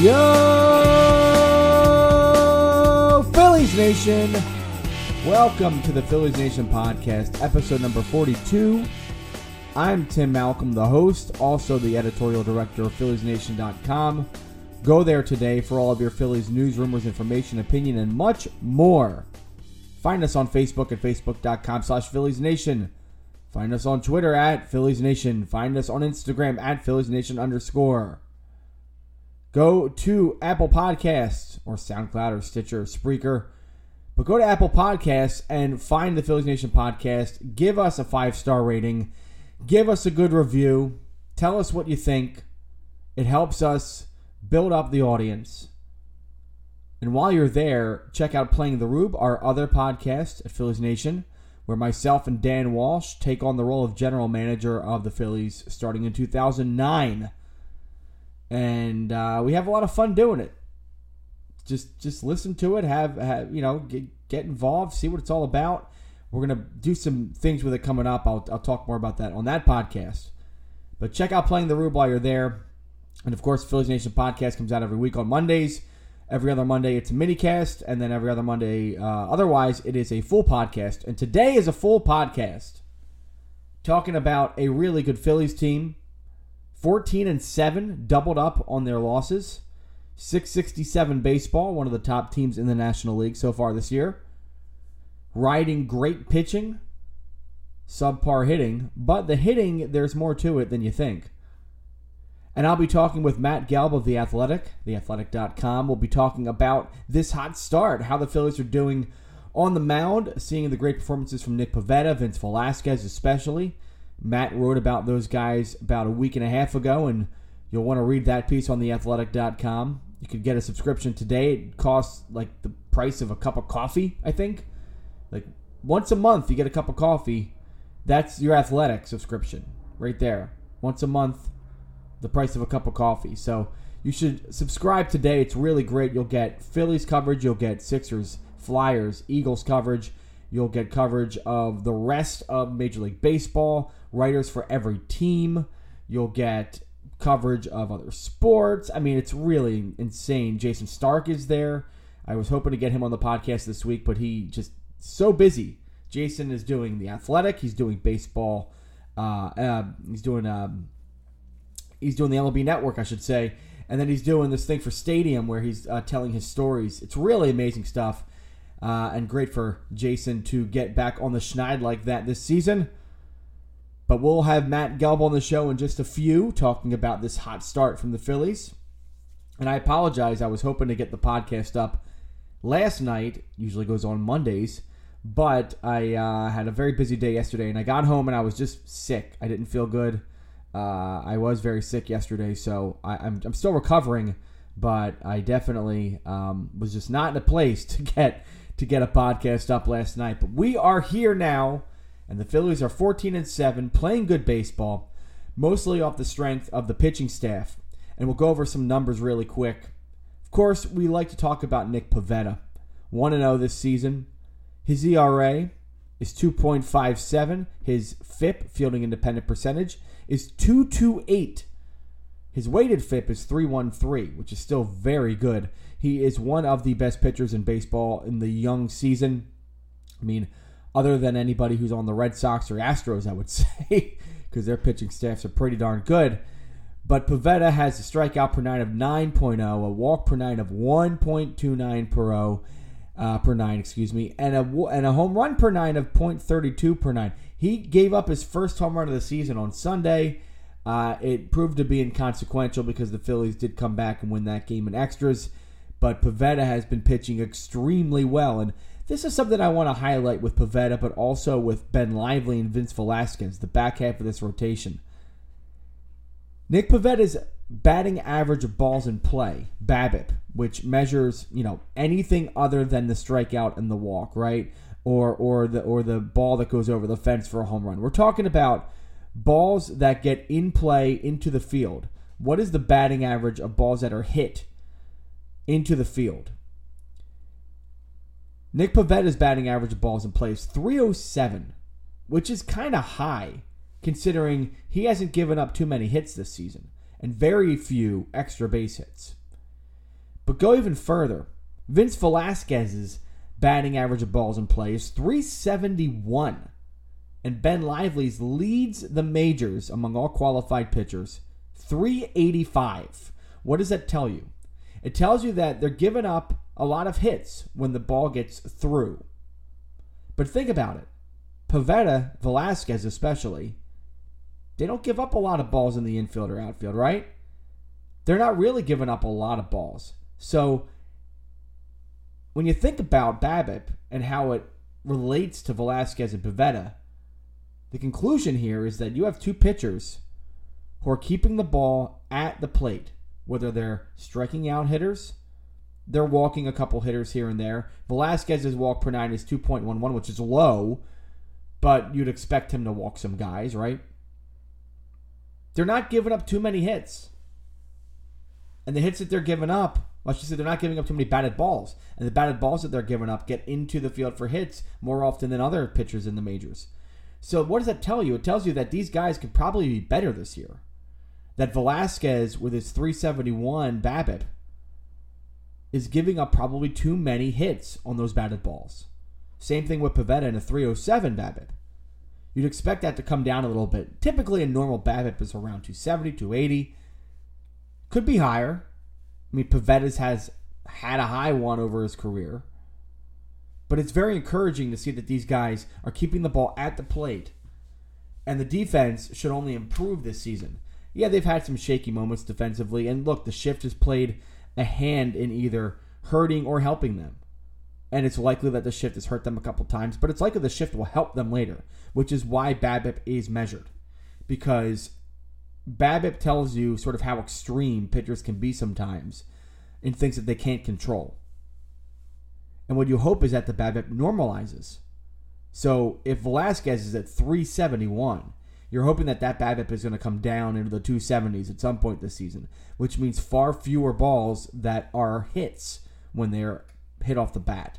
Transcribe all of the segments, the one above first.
Yo, Phillies Nation! Welcome to the Phillies Nation podcast, episode number 42. I'm Tim Malcolm, the host, also the editorial director of PhilliesNation.com. Go there today for all of your Phillies news, rumors, information, opinion, and much more. Find us on Facebook at facebook.com slash Phillies Nation. Find us on Twitter at Phillies Nation. Find us on Instagram at Phillies Nation underscore. Go to Apple Podcasts or SoundCloud or Stitcher or Spreaker. But go to Apple Podcasts and find the Phillies Nation podcast. Give us a five star rating. Give us a good review. Tell us what you think. It helps us build up the audience. And while you're there, check out Playing the Rube, our other podcast at Phillies Nation, where myself and Dan Walsh take on the role of general manager of the Phillies starting in 2009. And uh, we have a lot of fun doing it. Just just listen to it, have, have you know, get, get involved, see what it's all about. We're gonna do some things with it coming up. I'll, I'll talk more about that on that podcast. But check out Playing the Rube while you're there. And of course, Phillies Nation podcast comes out every week on Mondays. Every other Monday, it's a mini cast, and then every other Monday, uh, otherwise, it is a full podcast. And today is a full podcast talking about a really good Phillies team. 14 and 7, doubled up on their losses. 667 baseball, one of the top teams in the National League so far this year. Riding great pitching, subpar hitting, but the hitting, there's more to it than you think. And I'll be talking with Matt Gelb of The Athletic, theathletic.com. We'll be talking about this hot start, how the Phillies are doing on the mound, seeing the great performances from Nick Pivetta, Vince Velasquez especially. Matt wrote about those guys about a week and a half ago, and you'll want to read that piece on theathletic.com. You could get a subscription today. It costs like the price of a cup of coffee, I think. Like once a month, you get a cup of coffee. That's your athletic subscription right there. Once a month, the price of a cup of coffee. So you should subscribe today. It's really great. You'll get Phillies coverage, you'll get Sixers, Flyers, Eagles coverage, you'll get coverage of the rest of Major League Baseball, writers for every team. You'll get coverage of other sports. I mean, it's really insane. Jayson Stark is there. I was hoping to get him on the podcast this week, but he just so busy. Jayson is doing the athletic. He's doing baseball. Uh, uh, he's doing um, he's doing the MLB Network, I should say, and then he's doing this thing for Stadium where he's uh, telling his stories. It's really amazing stuff, uh, and great for Jason to get back on the schneid like that this season. But we'll have Matt Gelb on the show in just a few, talking about this hot start from the Phillies. And I apologize, I was hoping to get the podcast up last night. Usually goes on Mondays. But I uh, had a very busy day yesterday, and I got home and I was just sick. I didn't feel good. Uh, I was very sick yesterday, so I, am still recovering, but I definitely um, was just not in a place to get to get a podcast up last night. But we are here now, and the Phillies are 14 and seven, playing good baseball, mostly off the strength of the pitching staff. And we'll go over some numbers really quick. Of course, we like to talk about Nick Pivetta. one and zero this season. His ERA is 2.57. His FIP, fielding independent percentage, is 228. His weighted FIP is 313, which is still very good. He is one of the best pitchers in baseball in the young season. I mean, other than anybody who's on the Red Sox or Astros, I would say, because their pitching staffs are pretty darn good. But Pivetta has a strikeout per nine of 9.0, a walk per nine of 1.29 per 0, uh, per nine, excuse me, and a and a home run per nine of 0.32 per nine. He gave up his first home run of the season on Sunday. Uh, it proved to be inconsequential because the Phillies did come back and win that game in extras. But Pivetta has been pitching extremely well. And this is something I want to highlight with Pivetta, but also with Ben Lively and Vince Velasquez, the back half of this rotation. Nick Pivetta's batting average of balls in play, BABIP, which measures, you know, anything other than the strikeout and the walk, right? or or the or the ball that goes over the fence for a home run. We're talking about balls that get in play into the field. What is the batting average of balls that are hit into the field? Nick Pivetta's batting average of balls in play is 307, which is kind of high considering he hasn't given up too many hits this season and very few extra base hits. But go even further. Vince Velasquez's batting average of balls in play is 371. And Ben Lively's leads the majors among all qualified pitchers, 385. What does that tell you? It tells you that they're giving up a lot of hits when the ball gets through. But think about it. Pivetta, Velasquez especially, they don't give up a lot of balls in the infield or outfield, right? They're not really giving up a lot of balls. So when you think about BABIP and how it relates to Velasquez and Pivetta, the conclusion here is that you have two pitchers who are keeping the ball at the plate, whether they're striking out hitters, they're walking a couple hitters here and there. Velasquez's walk per nine is 2.11, which is low, but you'd expect him to walk some guys, right? They're not giving up too many hits. And the hits that they're giving up, I should say they're not giving up too many batted balls. And the batted balls that they're giving up get into the field for hits more often than other pitchers in the majors. So what does that tell you? It tells you that these guys could probably be better this year. That Velasquez with his 371 BABIP is giving up probably too many hits on those batted balls. Same thing with Pivetta in a 307 BABIP. You'd expect that to come down a little bit. Typically, a normal BABIP is around 270, 280. Could be higher. I mean, Pivetta's has had a high one over his career. But it's very encouraging to see that these guys are keeping the ball at the plate. And the defense should only improve this season. Yeah, they've had some shaky moments defensively. And look, the shift has played a hand in either hurting or helping them. And it's likely that the shift has hurt them a couple times, but it's likely the shift will help them later, which is why BABIP is measured. Because BABIP tells you sort of how extreme pitchers can be sometimes in things that they can't control. And what you hope is that the BABIP normalizes. So if Velasquez is at 371, you're hoping that that BABIP is going to come down into the 270s at some point this season, which means far fewer balls that are hits when they're hit off the bat.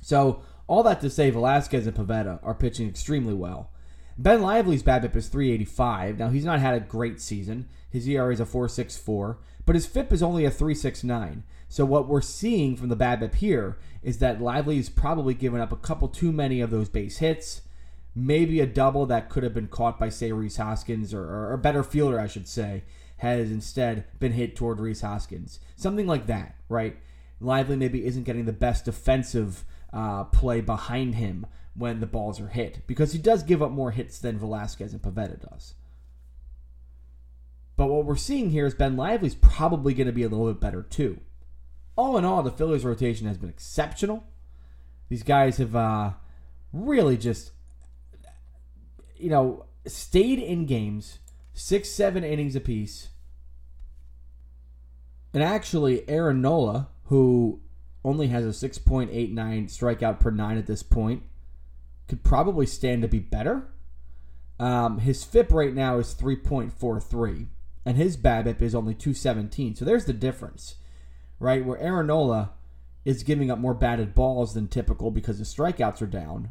So all that to say, Velasquez and Pivetta are pitching extremely well. Ben Lively's BABIP is 385. Now he's not had a great season. His ERA is a 4.64, but his FIP is only a 3.69. So what we're seeing from the BABIP here is that Lively is probably given up a couple too many of those base hits maybe a double that could have been caught by, say, Rhys Hoskins, or, or a better fielder, I should say, has instead been hit toward Rhys Hoskins. Something like that, right? Lively maybe isn't getting the best defensive uh, play behind him when the balls are hit because he does give up more hits than Velasquez and Pivetta does. But what we're seeing here is Ben Lively's probably going to be a little bit better too. All in all, the Phillies rotation has been exceptional. These guys have uh, really just you know, stayed in games, six, seven innings apiece. And actually, Aaron Nola, who only has a 6.89 strikeout per nine at this point, could probably stand to be better. Um, his FIP right now is 3.43, and his BABIP is only 217. So there's the difference, right? Where Aaron Nola is giving up more batted balls than typical because the strikeouts are down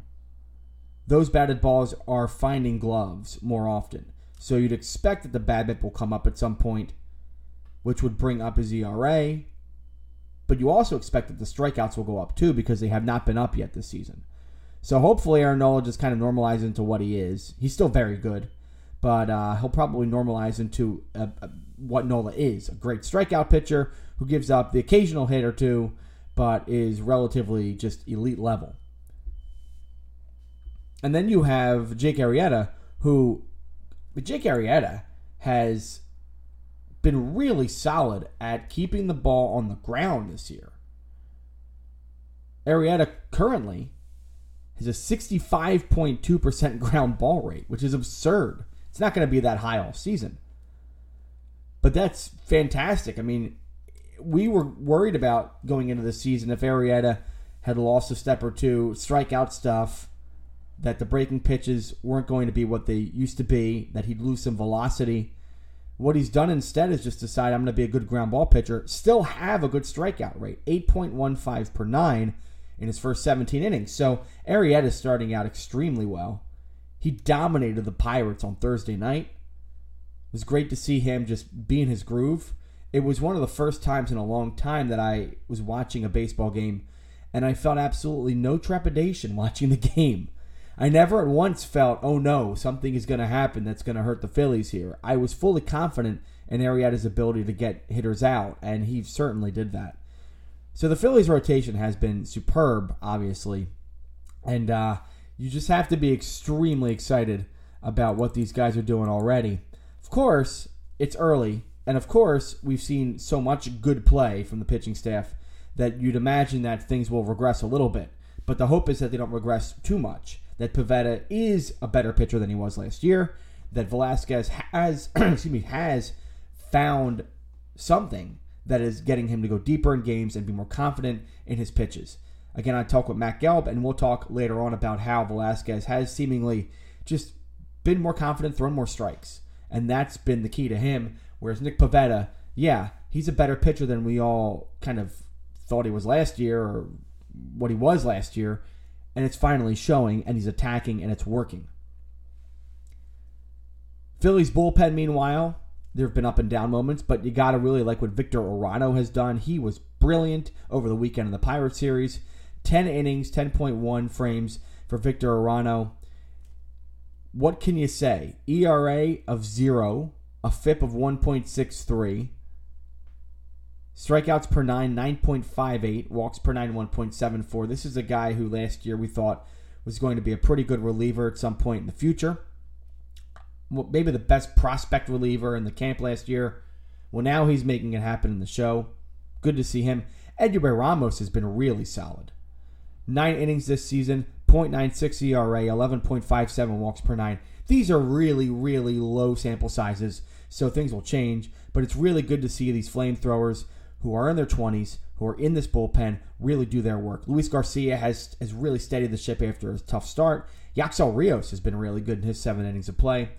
those batted balls are finding gloves more often. So you'd expect that the bad BABIP will come up at some point, which would bring up his ERA. But you also expect that the strikeouts will go up too because they have not been up yet this season. So hopefully Aaron Nola just kind of normalizes into what he is. He's still very good, but uh, he'll probably normalize into a, a, what Nola is a great strikeout pitcher who gives up the occasional hit or two, but is relatively just elite level. And then you have Jake Arrieta, who Jake Arrieta has been really solid at keeping the ball on the ground this year. Arrieta currently has a 65.2% ground ball rate, which is absurd. It's not going to be that high all season. But that's fantastic. I mean, we were worried about going into the season if Arrieta had lost a step or two, strikeout stuff, that the breaking pitches weren't going to be what they used to be, that he'd lose some velocity. What he's done instead is just decide I'm going to be a good ground ball pitcher, still have a good strikeout rate, 8.15 per nine in his first 17 innings. So Arrieta is starting out extremely well. He dominated the Pirates on Thursday night. It was great to see him just be in his groove. It was one of the first times in a long time that I was watching a baseball game and I felt absolutely no trepidation watching the game. I never at once felt, oh no, something is going to happen that's going to hurt the Phillies here. I was fully confident in Arrieta's ability to get hitters out, and he certainly did that. So the Phillies' rotation has been superb, obviously, and uh, you just have to be extremely excited about what these guys are doing already. Of course, it's early, and of course, we've seen so much good play from the pitching staff that you'd imagine that things will regress a little bit. But the hope is that they don't regress too much. That Pivetta is a better pitcher than he was last year. That Velasquez has, excuse me, has found something that is getting him to go deeper in games and be more confident in his pitches. Again, I talk with Matt Gelb, and we'll talk later on about how Velasquez has seemingly just been more confident, thrown more strikes, and that's been the key to him. Whereas Nick Pivetta, yeah, he's a better pitcher than we all kind of thought he was last year or what he was last year, and it's finally showing, and he's attacking, and it's working. Phillies bullpen, meanwhile, there have been up and down moments, but you got to really like what Victor Arano has done. He was brilliant over the weekend in the Pirate Series. 10 innings, 10.1 frames for Victor Arano. What can you say? ERA of zero, a FIP of 1.63, strikeouts per nine, 9.58, walks per nine, 1.74. This is a guy who last year we thought was going to be a pretty good reliever at some point in the future maybe the best prospect reliever in the camp last year. Well, now he's making it happen in the show. Good to see him. Edubray Ramos has been really solid. Nine innings this season, 0.96 ERA, 11.57 walks per nine. These are really, really low sample sizes, so things will change. But it's really good to see these flamethrowers who are in their 20s, who are in this bullpen, really do their work. Luis Garcia has, has really steadied the ship after a tough start. Yacksel Rios has been really good in his seven innings of play.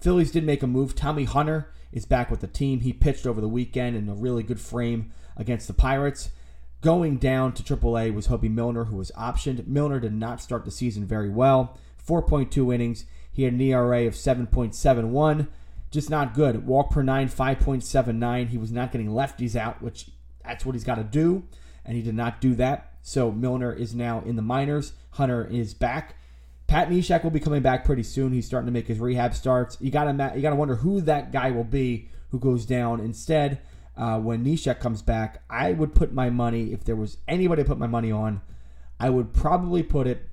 Phillies did make a move. Tommy Hunter is back with the team. He pitched over the weekend in a really good frame against the Pirates. Going down to AAA was Hoby Milner, who was optioned. Milner did not start the season very well. 4.2 innings. He had an ERA of 7.71. Just not good. Walk per nine, 5.79. He was not getting lefties out, which that's what he's got to do, and he did not do that. So Milner is now in the minors. Hunter is back. Pat Neshek will be coming back pretty soon. He's starting to make his rehab starts. You gotta you gotta wonder who that guy will be who goes down instead uh, when Neshek comes back. I would put my money if there was anybody to put my money on. I would probably put it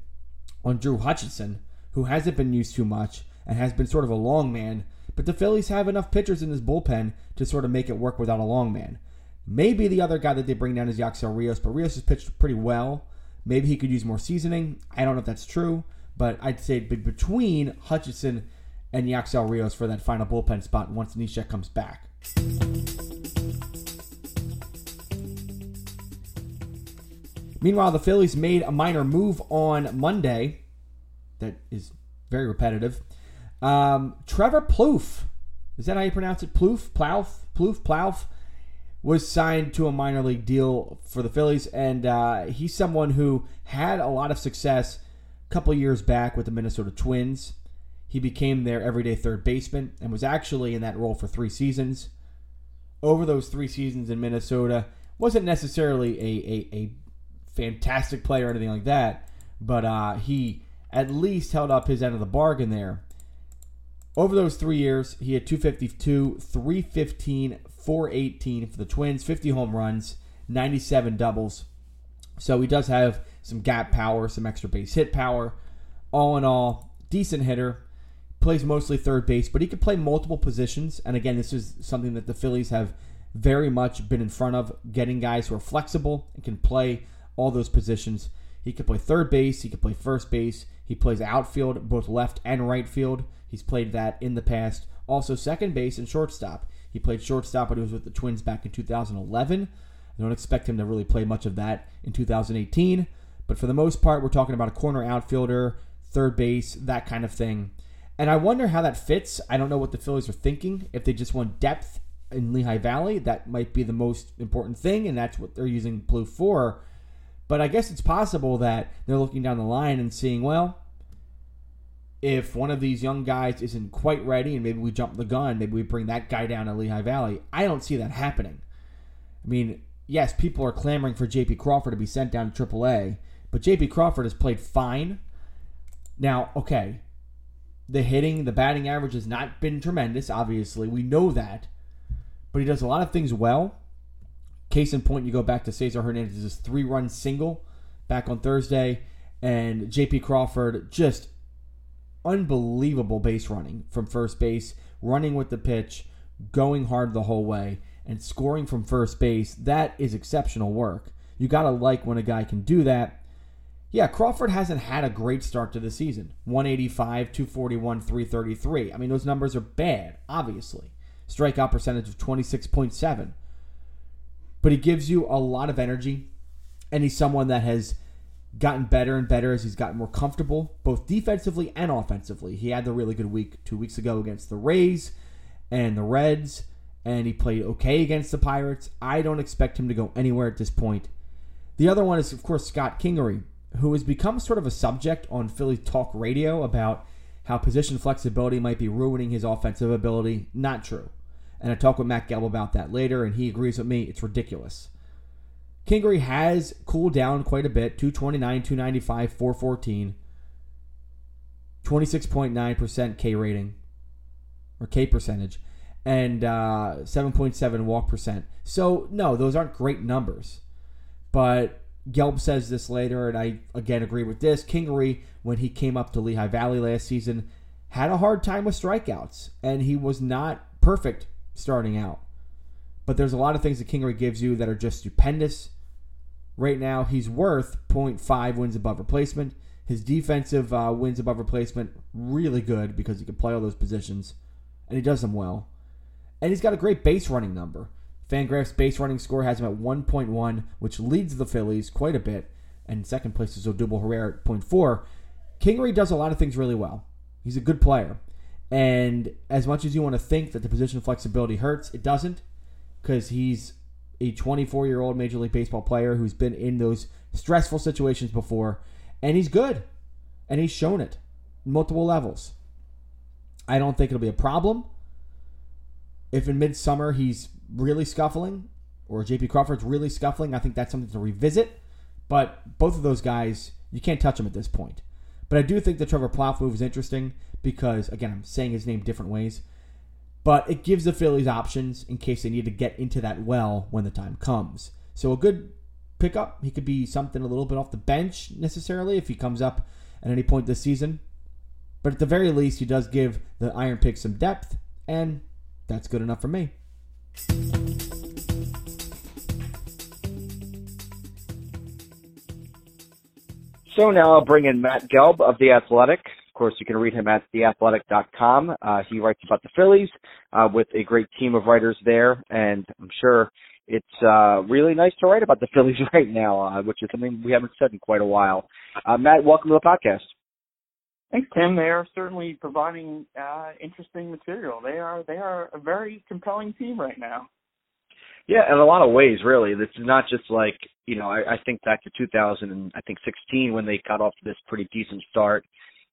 on Drew Hutchison, who hasn't been used too much and has been sort of a long man. But the Phillies have enough pitchers in this bullpen to sort of make it work without a long man. Maybe the other guy that they bring down is Yacksel Rios, but Rios has pitched pretty well. Maybe he could use more seasoning. I don't know if that's true. But I'd say between Hutchison and Yacksel Rios for that final bullpen spot once Neshek comes back. Meanwhile, the Phillies made a minor move on Monday that is very repetitive. Um, Trevor Plouffe, is that how you pronounce it? Plouffe, Plouffe, Plouffe, Plouffe, was signed to a minor league deal for the Phillies, and uh, he's someone who had a lot of success a couple years back with the Minnesota Twins. He became their everyday third baseman and was actually in that role for three seasons. Over those three seasons in Minnesota, wasn't necessarily a, a, a fantastic player or anything like that, but uh, he at least held up his end of the bargain there. Over those three years, he had 252, 315, 418 for the Twins, 50 home runs, 97 doubles. So he does have some gap power, some extra base hit power. All in all, decent hitter. Plays mostly third base, but he could play multiple positions. And again, this is something that the Phillies have very much been in front of, getting guys who are flexible and can play all those positions. He could play third base, he could play first base, he plays outfield, both left and right field. He's played that in the past. Also, second base and shortstop. He played shortstop when he was with the Twins back in 2011. I don't expect him to really play much of that in 2018. But for the most part, we're talking about a corner outfielder, third base, that kind of thing. And I wonder how that fits. I don't know what the Phillies are thinking. If they just want depth in Lehigh Valley, that might be the most important thing, and that's what they're using Blue for. But I guess it's possible that they're looking down the line and seeing, well, if one of these young guys isn't quite ready and maybe we jump the gun, maybe we bring that guy down to Lehigh Valley. I don't see that happening. I mean, yes, people are clamoring for JP Crawford to be sent down to AAA, but JP Crawford has played fine. Now, okay, the hitting, the batting average has not been tremendous, obviously. We know that. But he does a lot of things well. Case in point, you go back to Cesar Hernandez's three run single back on Thursday, and JP Crawford just unbelievable base running from first base, running with the pitch, going hard the whole way, and scoring from first base. That is exceptional work. You got to like when a guy can do that. Yeah, Crawford hasn't had a great start to the season 185, 241, 333. I mean, those numbers are bad, obviously. Strikeout percentage of 26.7. But he gives you a lot of energy, and he's someone that has gotten better and better as he's gotten more comfortable, both defensively and offensively. He had the really good week two weeks ago against the Rays and the Reds, and he played okay against the Pirates. I don't expect him to go anywhere at this point. The other one is, of course, Scott Kingery, who has become sort of a subject on Philly talk radio about how position flexibility might be ruining his offensive ability. Not true. And I talk with Matt Gelb about that later, and he agrees with me. It's ridiculous. Kingery has cooled down quite a bit 229, 295, 414, 26.9% K rating, or K percentage, and uh, 7.7 walk percent. So, no, those aren't great numbers. But Gelb says this later, and I again agree with this. Kingery, when he came up to Lehigh Valley last season, had a hard time with strikeouts, and he was not perfect starting out. But there's a lot of things that Kingery gives you that are just stupendous. Right now, he's worth 0.5 wins above replacement. His defensive uh, wins above replacement really good because he can play all those positions, and he does them well. And he's got a great base running number. Fangraphs base running score has him at 1.1, which leads the Phillies quite a bit. And second place is Odubel Herrera at 0.4. Kingery does a lot of things really well. He's a good player. And as much as you want to think that the position flexibility hurts, it doesn't because he's a 24 year old Major League Baseball player who's been in those stressful situations before. And he's good. And he's shown it multiple levels. I don't think it'll be a problem. If in midsummer he's really scuffling, or JP Crawford's really scuffling, I think that's something to revisit. But both of those guys, you can't touch them at this point. But I do think the Trevor Plouffe move is interesting because, again, I'm saying his name different ways. But it gives the Phillies options in case they need to get into that well when the time comes. So a good pickup. He could be something a little bit off the bench necessarily if he comes up at any point this season. But at the very least, he does give the IronPigs some depth, and that's good enough for me. So now I'll bring in Matt Gelb of The Athletic. Of course, you can read him at theathletic.com. Uh, he writes about the Phillies uh, with a great team of writers there, and I'm sure it's uh, really nice to write about the Phillies right now, uh, which is something we haven't said in quite a while. Uh, Matt, welcome to the podcast. Thanks, Tim. They are certainly providing uh, interesting material. They are they are a very compelling team right now. Yeah, in a lot of ways, really. This is not just like you know. I, I think back to 2000 and I think 16 when they got off to this pretty decent start,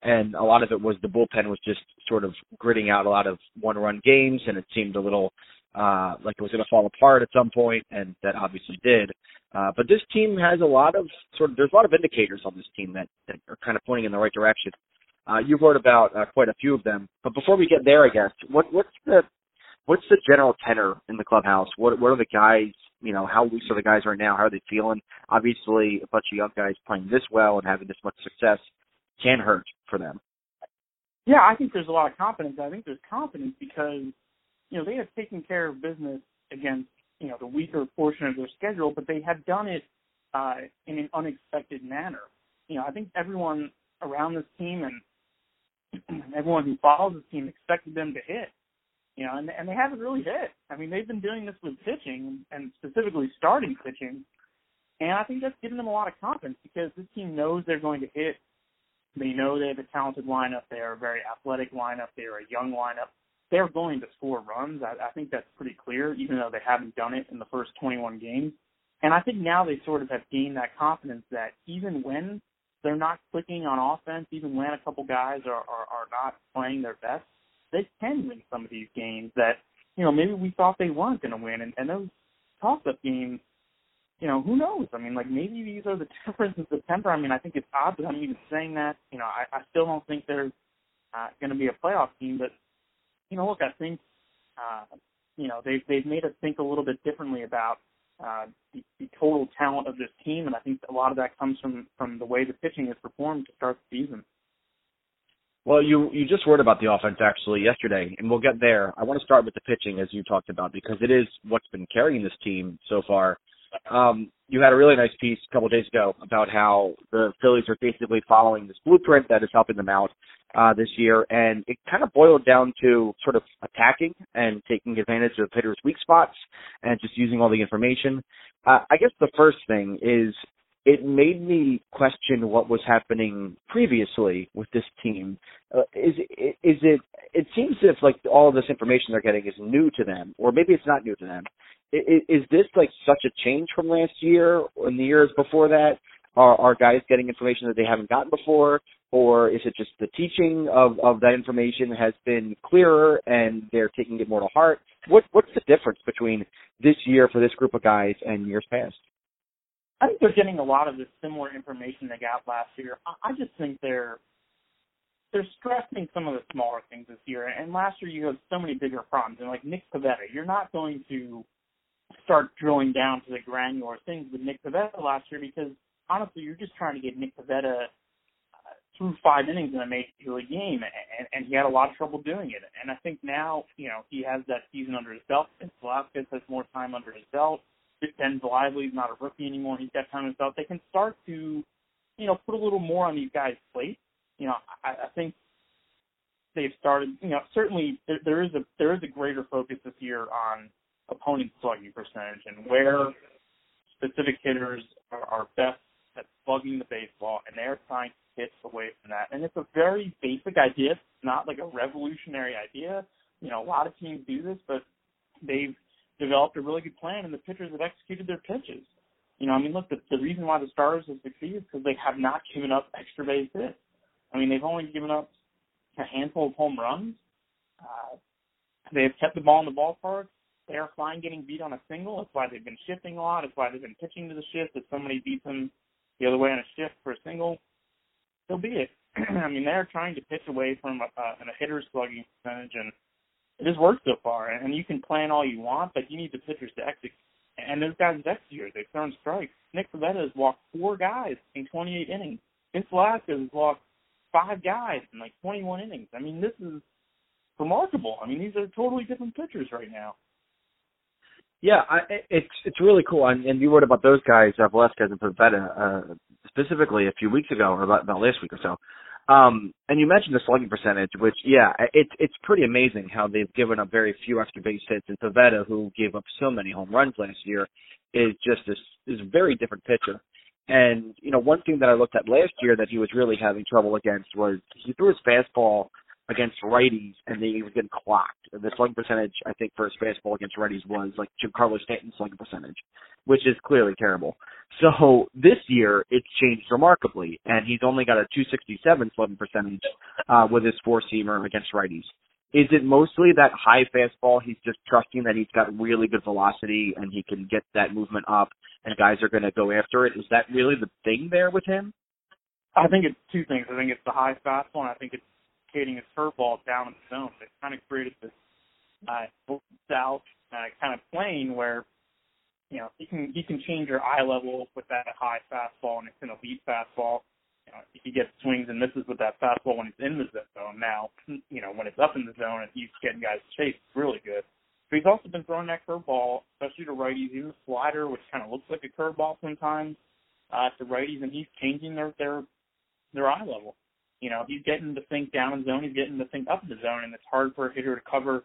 and a lot of it was the bullpen was just sort of gritting out a lot of one-run games, and it seemed a little uh, like it was going to fall apart at some point, and that obviously did. Uh, but this team has a lot of sort of there's a lot of indicators on this team that, that are kind of pointing in the right direction. Uh, you wrote about uh, quite a few of them, but before we get there, I guess what what's the what's the general tenor in the clubhouse? What what are the guys? You know, how loose are the guys right now? How are they feeling? Obviously, a bunch of young guys playing this well and having this much success can hurt for them. Yeah, I think there's a lot of confidence. I think there's confidence because you know they have taken care of business against you know the weaker portion of their schedule, but they have done it uh, in an unexpected manner. You know, I think everyone around this team and everyone who follows the team expected them to hit. You know, and and they haven't really hit. I mean, they've been doing this with pitching and specifically starting pitching, and I think that's given them a lot of confidence because this team knows they're going to hit. They know they have a talented lineup. They are a very athletic lineup. They are a young lineup. They're going to score runs. I, I think that's pretty clear, even though they haven't done it in the first 21 games. And I think now they sort of have gained that confidence that even when they're not clicking on offense, even when a couple guys are, are, are not playing their best, they can win some of these games that, you know, maybe we thought they weren't going to win. And, and those toss-up games, you know, who knows? I mean, like maybe these are the difference in September. I mean, I think it's odd that I'm even saying that. You know, I, I still don't think they're uh, going to be a playoff team, but you know, look, I think uh, you know they've they've made us think a little bit differently about uh, the, the total talent of this team, and I think a lot of that comes from from the way the pitching has performed to start the season. Well, you you just wrote about the offense actually yesterday, and we'll get there. I want to start with the pitching as you talked about because it is what's been carrying this team so far. Um, you had a really nice piece a couple days ago about how the Phillies are basically following this blueprint that is helping them out uh, this year, and it kind of boiled down to sort of attacking and taking advantage of hitters' weak spots and just using all the information. Uh, I guess the first thing is it made me question what was happening previously with this team. Uh, is is it? It seems as if like all of this information they're getting is new to them, or maybe it's not new to them. Is, is this like such a change from last year and the years before that? Are, are guys getting information that they haven't gotten before, or is it just the teaching of of that information has been clearer and they're taking it more to heart? What what's the difference between this year for this group of guys and years past? I think they're getting a lot of the similar information they got last year. I, just think they're they're stressing some of the smaller things this year. And last year you had so many bigger problems. And like Nick Pivetta, you're not going to start drilling down to the granular things with Nick Pivetta last year because honestly, you're just trying to get Nick Pivetta uh, through five innings in a major league game, and, and he had a lot of trouble doing it. And I think now, you know, he has that season under his belt. Velasquez has more time under his belt. Ben Lively's not a rookie anymore. He's got time his. They can start to, you know, put a little more on these guys' plate. You know, I, I think they've started. You know, certainly there, there is a there is a greater focus this year on opponent slugging percentage and where specific hitters are, are best at slugging the baseball, and they're trying to hit away from that. And it's a very basic idea. It's not like a revolutionary idea. You know, a lot of teams do this, but they've developed a really good plan, and the pitchers have executed their pitches. You know, I mean, look, the, the reason why the Stars have succeeded is because they have not given up extra base hits. I mean, they've only given up a handful of home runs. Uh, they've kept the ball in the ballpark. They are fine getting beat on a single. That's why they've been shifting a lot. That's why they've been pitching to the shift. If somebody beats them the other way on a shift for a single, so be it. I mean, they're trying to pitch away from a, a, a hitter's slugging percentage, and it has worked so far. And you can plan all you want, but you need the pitchers to execute. And those guys executed. They've thrown strikes. Nick Pivetta has walked four guys in 28 innings. Vince Velasquez has walked five guys in like 21 innings. I mean, this is remarkable. I mean, these are totally different pitchers right now. Yeah, I, it's it's really cool. And, and you wrote about those guys, uh, Velasquez and Pivetta, uh, specifically a few weeks ago, or about, about last week or so. Um, and you mentioned the slugging percentage, which yeah, it's it's pretty amazing how they've given up very few extra base hits. And Pivetta, who gave up so many home runs last year, is just this is a very different pitcher. And you know, one thing that I looked at last year that he was really having trouble against was he threw his fastball against righties and they was getting clocked. The slugging percentage, I think, for his fastball against righties was like Giancarlo Stanton's slugging percentage, which is clearly terrible. So this year it's changed remarkably, and he's only got a 267 slugging percentage uh, with his four seamer against righties. Is it mostly that high fastball? He's just trusting that he's got really good velocity and he can get that movement up, and guys are going to go after it. Is that really the thing there with him? I think it's two things. I think it's the high fastball, and I think it's rotating his curveball down in the zone. It kind of created this uh, south uh, kind of plane where you know he can he can change your eye level with that high fastball, and it's an elite fastball. You know, he gets swings and misses with that fastball when it's in the zone. Now, you know when it's up in the zone and he's getting guys to chase, it's really good. But he's also been throwing that curveball, especially to righties, even a slider, which kind of looks like a curveball sometimes, uh, to righties, and he's changing their their their eye level. You know, he's getting the think down in the zone, he's getting the think up in the zone, and it's hard for a hitter to cover,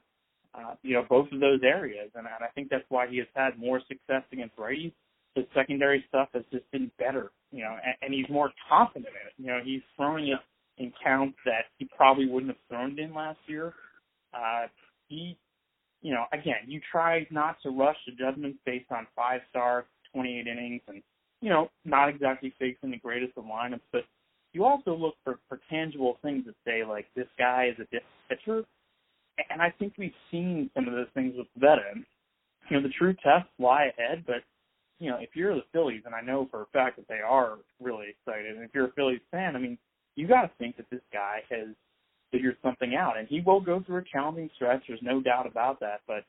uh, you know, both of those areas. And, and I think that's why he has had more success against righties. His secondary stuff has just been better, you know, and, and he's more confident in it. You know, he's throwing it in counts that he probably wouldn't have thrown in last year. Uh, he, you know, again, you try not to rush the judgments based on five star, 28 innings, and you know, not exactly facing the greatest of lineups, but you also look for, for tangible things that say like this guy is a different pitcher. And I think we've seen some of those things with Pivetta. You know, the true tests lie ahead, but you know, if you're the Phillies, and I know for a fact that they are really excited, and if you're a Phillies fan, I mean, you got to think that this guy has figured something out, and he will go through a challenging stretch. There's no doubt about that. But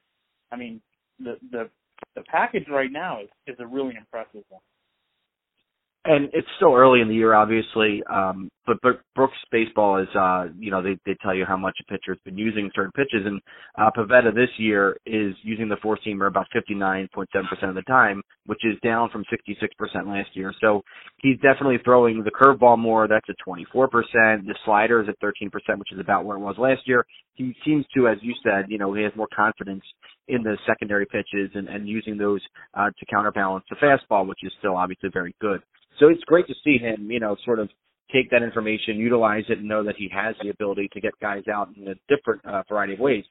I mean, the the the package right now is is a really impressive one and it's still early in the year, obviously. Um, but, but Brooks baseball is, uh, you know, they they tell you how much a pitcher's been using certain pitches, and uh, Pivetta this year is using the four seamer about 59.7% of the time, which is down from 66% last year. So he's definitely throwing the curveball more. That's at 24%. The slider is at 13%, which is about where it was last year. He seems to, as you said, you know, he has more confidence in the secondary pitches and, and using those uh, to counterbalance the fastball, which is still obviously very good. So it's great to see him, you know, sort of take that information, utilize it, and know that he has the ability to get guys out in a different uh, variety of ways.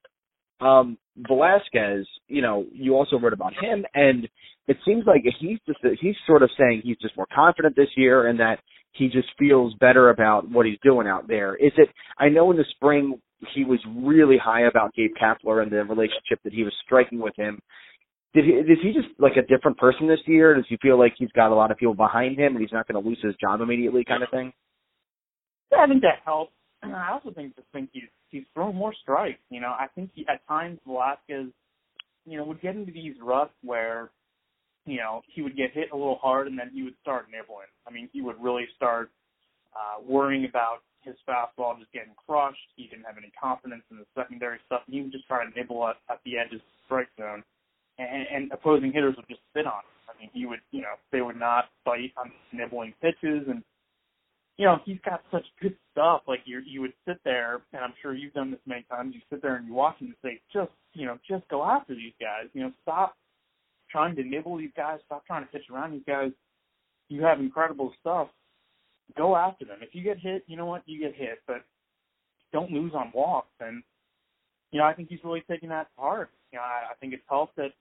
Um, Velasquez, you know, you also wrote about him, and it seems like he's just he's sort of saying he's just more confident this year, and that he just feels better about what he's doing out there. Is it? I know in the spring he was really high about Gabe Kapler and the relationship that he was striking with him did he is he just like a different person this year? Does he feel like he's got a lot of people behind him and he's not going to lose his job immediately, kind of thing? Yeah, I think that helps. And I also think just think he's he's thrown more strikes. You know, I think he, at times Velasquez, you know, would get into these ruts where, you know, he would get hit a little hard and then he would start nibbling. I mean, he would really start uh, worrying about his fastball just getting crushed. He didn't have any confidence in the secondary stuff. And he would just try to nibble at, at the edges of the strike zone and, and opposing hitters would just sit on him. I mean, he would, you know, they would not bite on nibbling pitches, and you know, he's got such good stuff. Like you, you would sit there, and I'm sure you've done this many times. You sit there and you watch him and say, just, you know, just go after these guys. You know, stop trying to nibble these guys. Stop trying to pitch around these guys. You have incredible stuff. Go after them. If you get hit, you know what? You get hit, but don't lose on walks. And you know, I think he's really taking that to heart. You know, I, I think it's helped that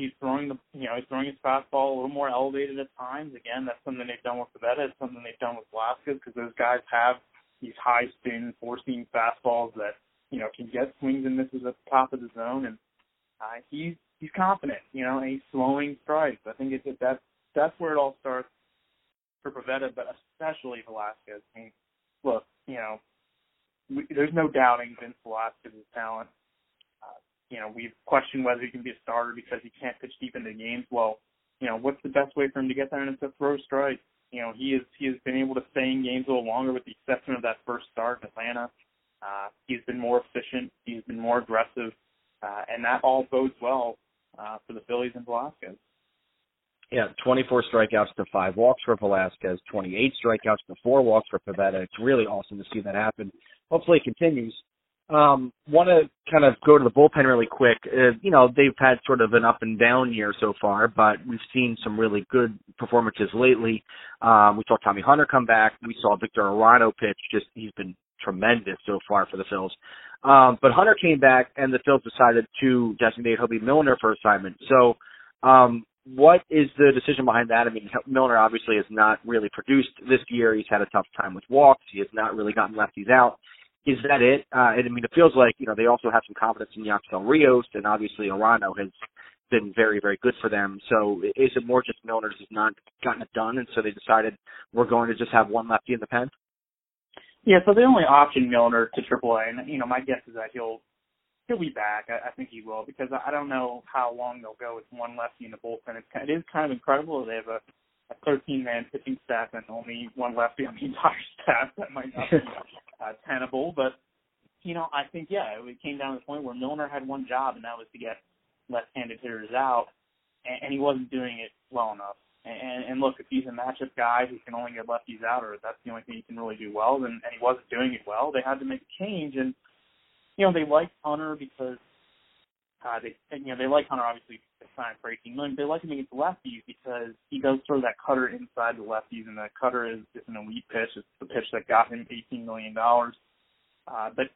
he's throwing the you know he's throwing his fastball a little more elevated at times. Again, that's something they've done with Pivetta. It's something they've done with Velasquez because those guys have these high spin four seam fastballs that you know can get swings and misses at the top of the zone, and uh, he's he's confident. You know, and he's slowing strikes. I think it's that's that's where it all starts for Pivetta, but especially Velasquez. I mean, look, you know, we, there's no doubting Vince Velasquez's talent you know, we've questioned whether he can be a starter because he can't pitch deep into games. Well, you know, what's the best way for him to get there? And it's a throw strike. You know, he is he has been able to stay in games a little longer, with the exception of that first start in Atlanta. Uh, he's been more efficient. He's been more aggressive, uh, and that all bodes well uh, for the Phillies and Velasquez. Yeah, 24 strikeouts to five walks for Velasquez, 28 strikeouts to four walks for Pivetta. It's really awesome to see that happen. Hopefully, it continues. Um, want to kind of go to the bullpen really quick. Uh, you know, they've had sort of an up and down year so far, but we've seen some really good performances lately. Um, we saw Tommy Hunter come back. We saw Victor Arano pitch. Just he's been tremendous so far for the Phils. Um, but Hunter came back, and the Phils decided to designate Hoby Milner for assignment. So, um, what is the decision behind that? I mean, Milner obviously has not really produced this year. He's had a tough time with walks. He has not really gotten lefties out is that it? Uh, and I mean, it feels like you know they also have some confidence in Yacksel Rios, and obviously Arano has been very, very good for them. So is it more just Milner's has not gotten it done, and so they decided we're going to just have one lefty in the pen? Yeah, so they only optioned Milner to AAA, and you know my guess is that he'll he'll be back. I, I think he will because I don't know how long they'll go with one lefty in the bullpen. It's kind, it is kind of incredible. They have a, a 13 man pitching staff and only one lefty on the entire staff. That might not be uh, tenable. But you know, I think yeah, it came down to the point where Milner had one job, and that was to get left-handed hitters out, and, and he wasn't doing it well enough. And, and look, if he's a matchup guy who can only get lefties out, or that's the only thing he can really do well, then and he wasn't doing it well, they had to make a change. And you know, they liked Hunter because uh, they you know they like Hunter obviously signed for 18 million. They like him against lefties because he does throw that cutter inside the lefties, and that cutter is, is an elite pitch. It's the pitch that got him 18 million dollars. Uh, but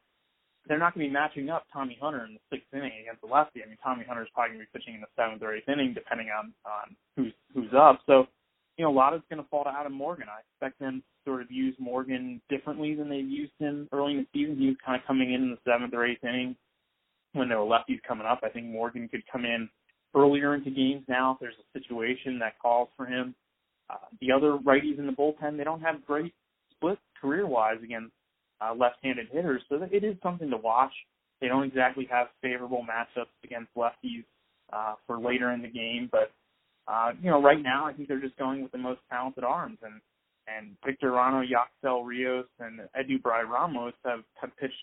they're not going to be matching up Tommy Hunter in the sixth inning against the lefty. I mean, Tommy Hunter is probably going to be pitching in the seventh or eighth inning, depending on on who's who's up. So, you know, a lot is going to fall to Adam Morgan. I expect him sort of use Morgan differently than they've used him early in the season. He was kind of coming in in the seventh or eighth inning when there were lefties coming up. I think Morgan could come in earlier into games now if there's a situation that calls for him. Uh, the other righties in the bullpen, they don't have great split career-wise against uh, left-handed hitters, so it is something to watch. They don't exactly have favorable matchups against lefties uh, for later in the game, but uh, you know, right now I think they're just going with the most talented arms, and and Victor Arano, Yacksel Rios, and Edubray Ramos have have pitched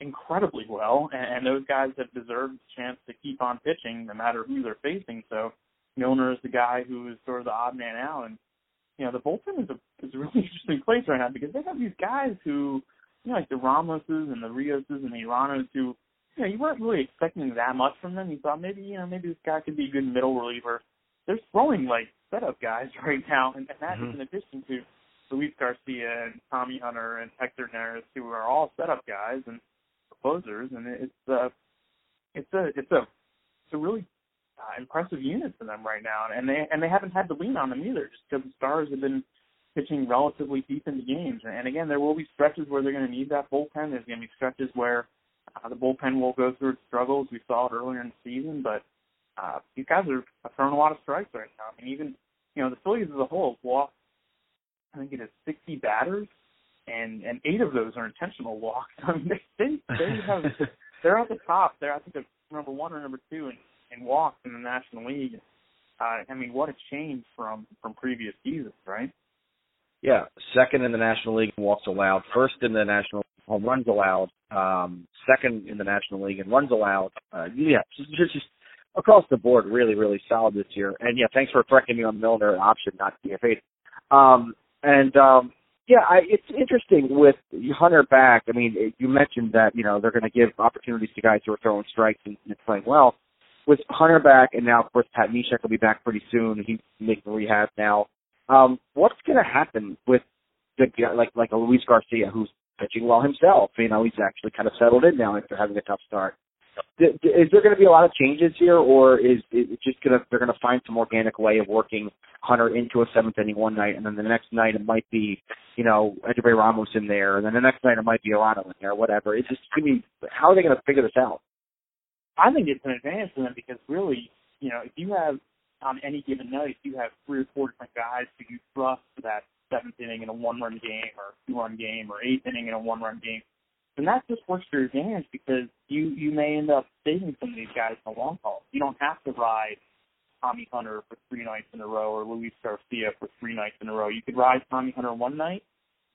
incredibly well, and, and those guys have deserved a chance to keep on pitching no matter who they're facing. So Milner is the guy who is sort of the odd man out, and you know the bullpen is a is a really interesting place right now because they have these guys who you know like the Ramoses and the Rioses and the Aranos who you know you weren't really expecting that much from them. You thought maybe you know maybe this guy could be a good middle reliever. They're throwing like setup guys right now, and, and that mm-hmm. is in addition to Luis Garcia and Tommy Hunter and Hector Neris, who are all setup guys and closers, and it's uh, it's a it's a it's a really uh, impressive unit for them right now, and they and they haven't had to lean on them either, just because the Stars have been pitching relatively deep into games. And again, there will be stretches where they're going to need that bullpen. There's going to be stretches where uh, the bullpen will go through its struggles. We saw it earlier in the season, but uh, these guys are throwing a lot of strikes right now. I mean, even you know the Phillies as a whole have walked. I think it is 60 batters and and eight of those are intentional walks. I mean, they they, have they're at the top. They're I think they're number one or number two in, in walks in the National League. Uh, I mean, what a change from from previous seasons, right? Yeah, second in the National League in walks allowed, first in the National home runs allowed, um, second in the National League in runs allowed. Uh, yeah, just, just across the board, really, really solid this year. And yeah, thanks for correcting me on Milner option, not DFA. Um, and um, yeah, I, it's interesting with Hunter back. I mean, you mentioned that you know they're going to give opportunities to guys who are throwing strikes and, and playing well. With Hunter back, and now of course Pat Neshek will be back pretty soon. He's making rehab now. Um, what's going to happen with the like like a Luis Garcia who's pitching well himself? You know, he's actually kind of settled in now after having a tough start is there going to be a lot of changes here, or is it just going to they're going to find some organic way of working Hunter into a seventh inning one night, and then the next night it might be you know Edubray Ramos in there, and then the next night it might be Arano in there, whatever. It's just I mean, how are they going to figure this out? I think it's an advantage for them because really, you know, if you have on any given night, you have three or four different guys who you trust for that seventh inning in a one-run game or two-run game or eighth inning in a one-run game and that just works to your advantage because you you may end up saving some of these guys in the long haul. You don't have to ride Tommy Hunter for three nights in a row or Luis Garcia for three nights in a row. You could ride Tommy Hunter one night,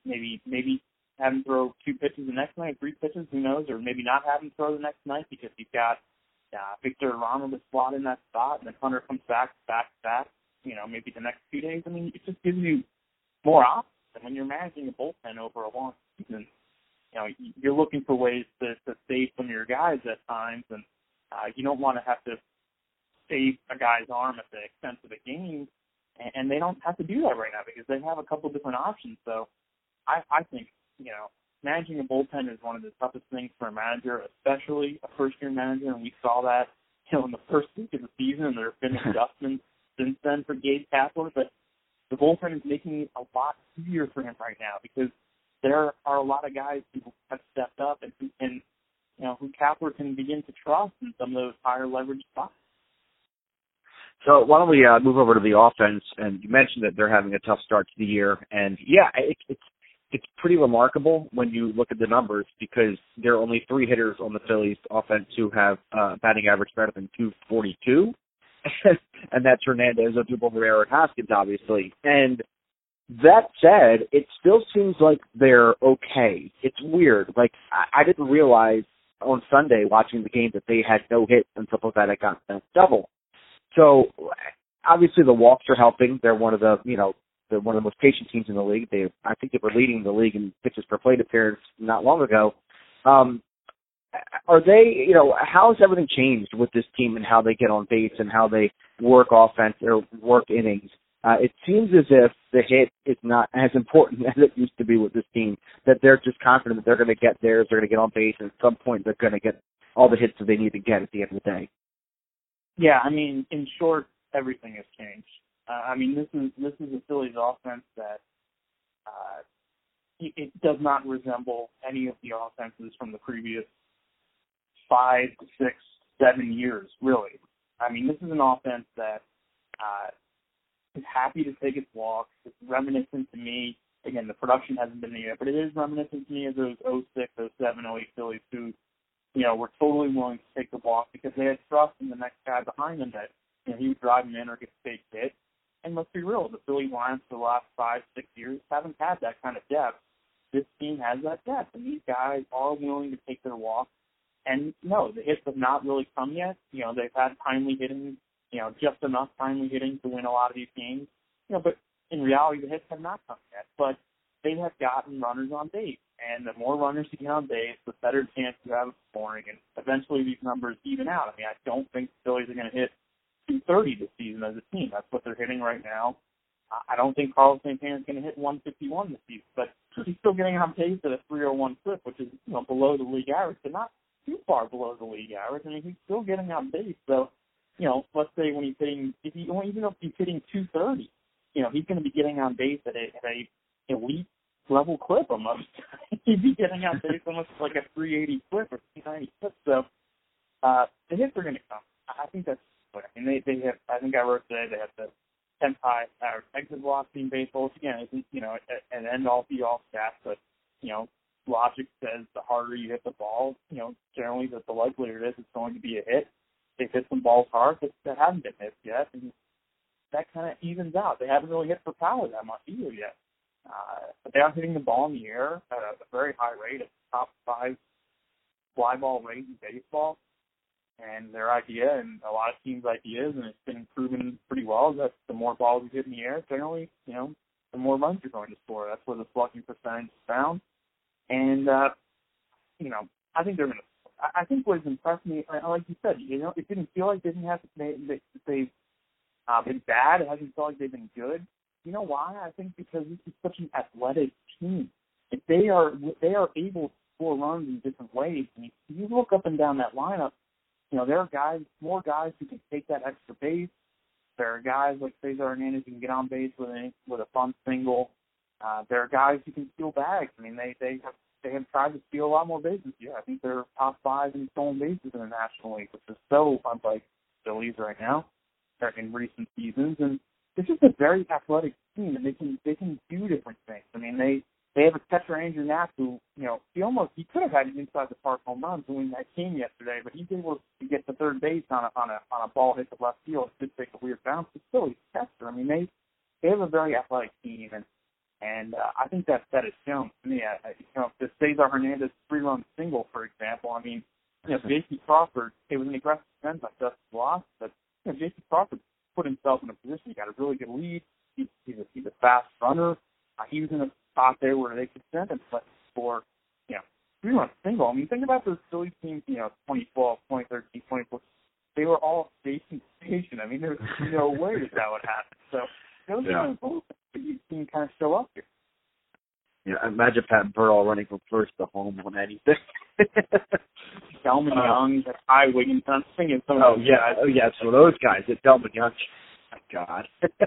maybe maybe have him throw two pitches the next night, three pitches, who knows, or maybe not have him throw the next night because you've got uh, Victor Arano to slot in that spot, and then Hunter comes back back back. You know, maybe the next two days. I mean, it just gives you more options. And when you're managing a bullpen over a long season, you know you're looking for ways to, to save some of your guys at times, and uh, you don't want to have to save a guy's arm at the expense of a game, and, and they don't have to do that right now because they have a couple different options. So I, I think you know managing a bullpen is one of the toughest things for a manager, especially a first-year manager, and we saw that you know in the first week of the season. And there have been adjustments since then for Gabe Kapler, but the bullpen is making it a lot easier for him right now because there are a lot of guys who have stepped up and who can, you know, who Kapler can begin to trust in some of those higher leverage spots. So why don't we uh, move over to the offense? And you mentioned that they're having a tough start to the year, and yeah, it, it's it's pretty remarkable when you look at the numbers because there are only three hitters on the Phillies offense who have uh, batting average better than 242, and that's Hernandez, Odubel, Herrera, and Hoskins, obviously. And that said, it still seems like they're okay. It's weird. Like I, I didn't realize on Sunday watching the game that they had no hits until Pivetta got that double. So obviously the walks are helping. They're one of the you know they're one of the most patient teams in the league. They I think they were leading the league in pitches per plate appearance not long ago. Um, are they you know how has everything changed with this team and how they get on base and how they work offense or work innings? Uh, it seems as if the hit is not as important as it used to be with this team. That they're just confident that they're going to get theirs, they're going to get on base, and at some point they're going to get all the hits that they need to get at the end of the day. Yeah, I mean, in short, everything has changed. Uh, I mean, this is this is a Phillies offense that uh, it does not resemble any of the offenses from the previous five, six, seven years, really. I mean, this is an offense that uh, is happy to take its walks. It's reminiscent to me. Again, the production hasn't been there, but it is reminiscent to me of those 06, 07, 08 Phillies who, you know, were totally willing to take the walk because they had trust in the next guy behind them that you know, he would drive them in or get a fake hit. And let's be real, the Philly Lions for the last five, six years haven't had that kind of depth. This team has that depth, and these guys are willing to take their walk. And no, the hits have not really come yet. You know, they've had timely hitting, you know, just enough timely hitting to win a lot of these games. You know, but in reality, the hits have not come yet. But they have gotten runners on base, and the more runners you get on base, the better chance you have of scoring. And eventually, these numbers even out. I mean, I don't think the Phillies are going to hit 230 this season as a team. That's what they're hitting right now. I don't think Carlos Santana is going to hit 151 this season, but he's still getting on pace at a 301 clip, which is you know below the league average, but not too far below the league average. I mean, he's still getting on base. So, you know, let's say when he's hitting, if he even if he's hitting 230, you know, he's going to be getting on base at a at a elite level clip almost. He'd be getting on base almost like a 380 clip or 390 clip. So, uh, the hits are going to come. I think that's I mean, they they have. I think I wrote today they have the 10th high average exit velocity in baseball, which again isn't you know an end all be all stat, but you know logic says the harder you hit the ball, you know generally that the likelier it is it's going to be a hit. They've hit some balls hard that, that haven't been hit yet, and that kind of evens out. They haven't really hit for power that much either yet. Uh, but they are hitting the ball in the air at a, a very high rate, a top five fly ball rate in baseball and their idea and a lot of teams' ideas, and it's been proven pretty well that the more balls you hit in the air, generally, you know, the more runs you're going to score. That's where the slugging percentage is found. And uh, you know, I think they're going to. I think what has impressed me, like you said, you know, it didn't feel like they didn't have. They, they, they've uh, been bad. It hasn't felt like they've been good. You know why? I think because this is such an athletic team. If they are they are able to score runs in different ways, and you, you look up and down that lineup, you know, there are guys, more guys who can take that extra base. There are guys like Cesar Hernandez who can get on base with a with a fun single. Uh, there are guys who can steal bags. I mean, they they have they have tried to steal a lot more bases. Yeah, I think they're top five in stolen bases in the National League, which is so unlike Phillies right now in recent seasons. And it's just a very athletic team, and they can they can do different things. I mean, they they have a catcher Andrew Knapp who, you know, he almost he could have had an inside the park home run doing that game yesterday, but he's able to get to third base on a on a on a ball hit to left field. It did take a weird bounce, but still he's a catcher. I mean, they they have a very athletic team, and and uh, I think that that is shown to me. I, you know, the Cesar Hernandez three run single, for example. I mean, you know, J.P. Crawford. It was an aggressive defense by Justin Bloss, but you know, J.P. Crawford put himself in a position. He got a really good lead. He, he's a he's a fast runner. Uh, he was in a spot there where they could send him but for, you know, three run single. I mean, think about those Phillies teams, you know, 2012, 2013, 2014. They were all station station. I mean, there's no way that that would happen. So those yeah. are both you can kind of show up here. Yeah, imagine Pat Burrell running from first to home on anything. Delmon uh, Young, Ty Wiggins. I'm thinking some of oh, those yeah, guys. Oh yeah, some of those guys. It's Delmon Young. My God.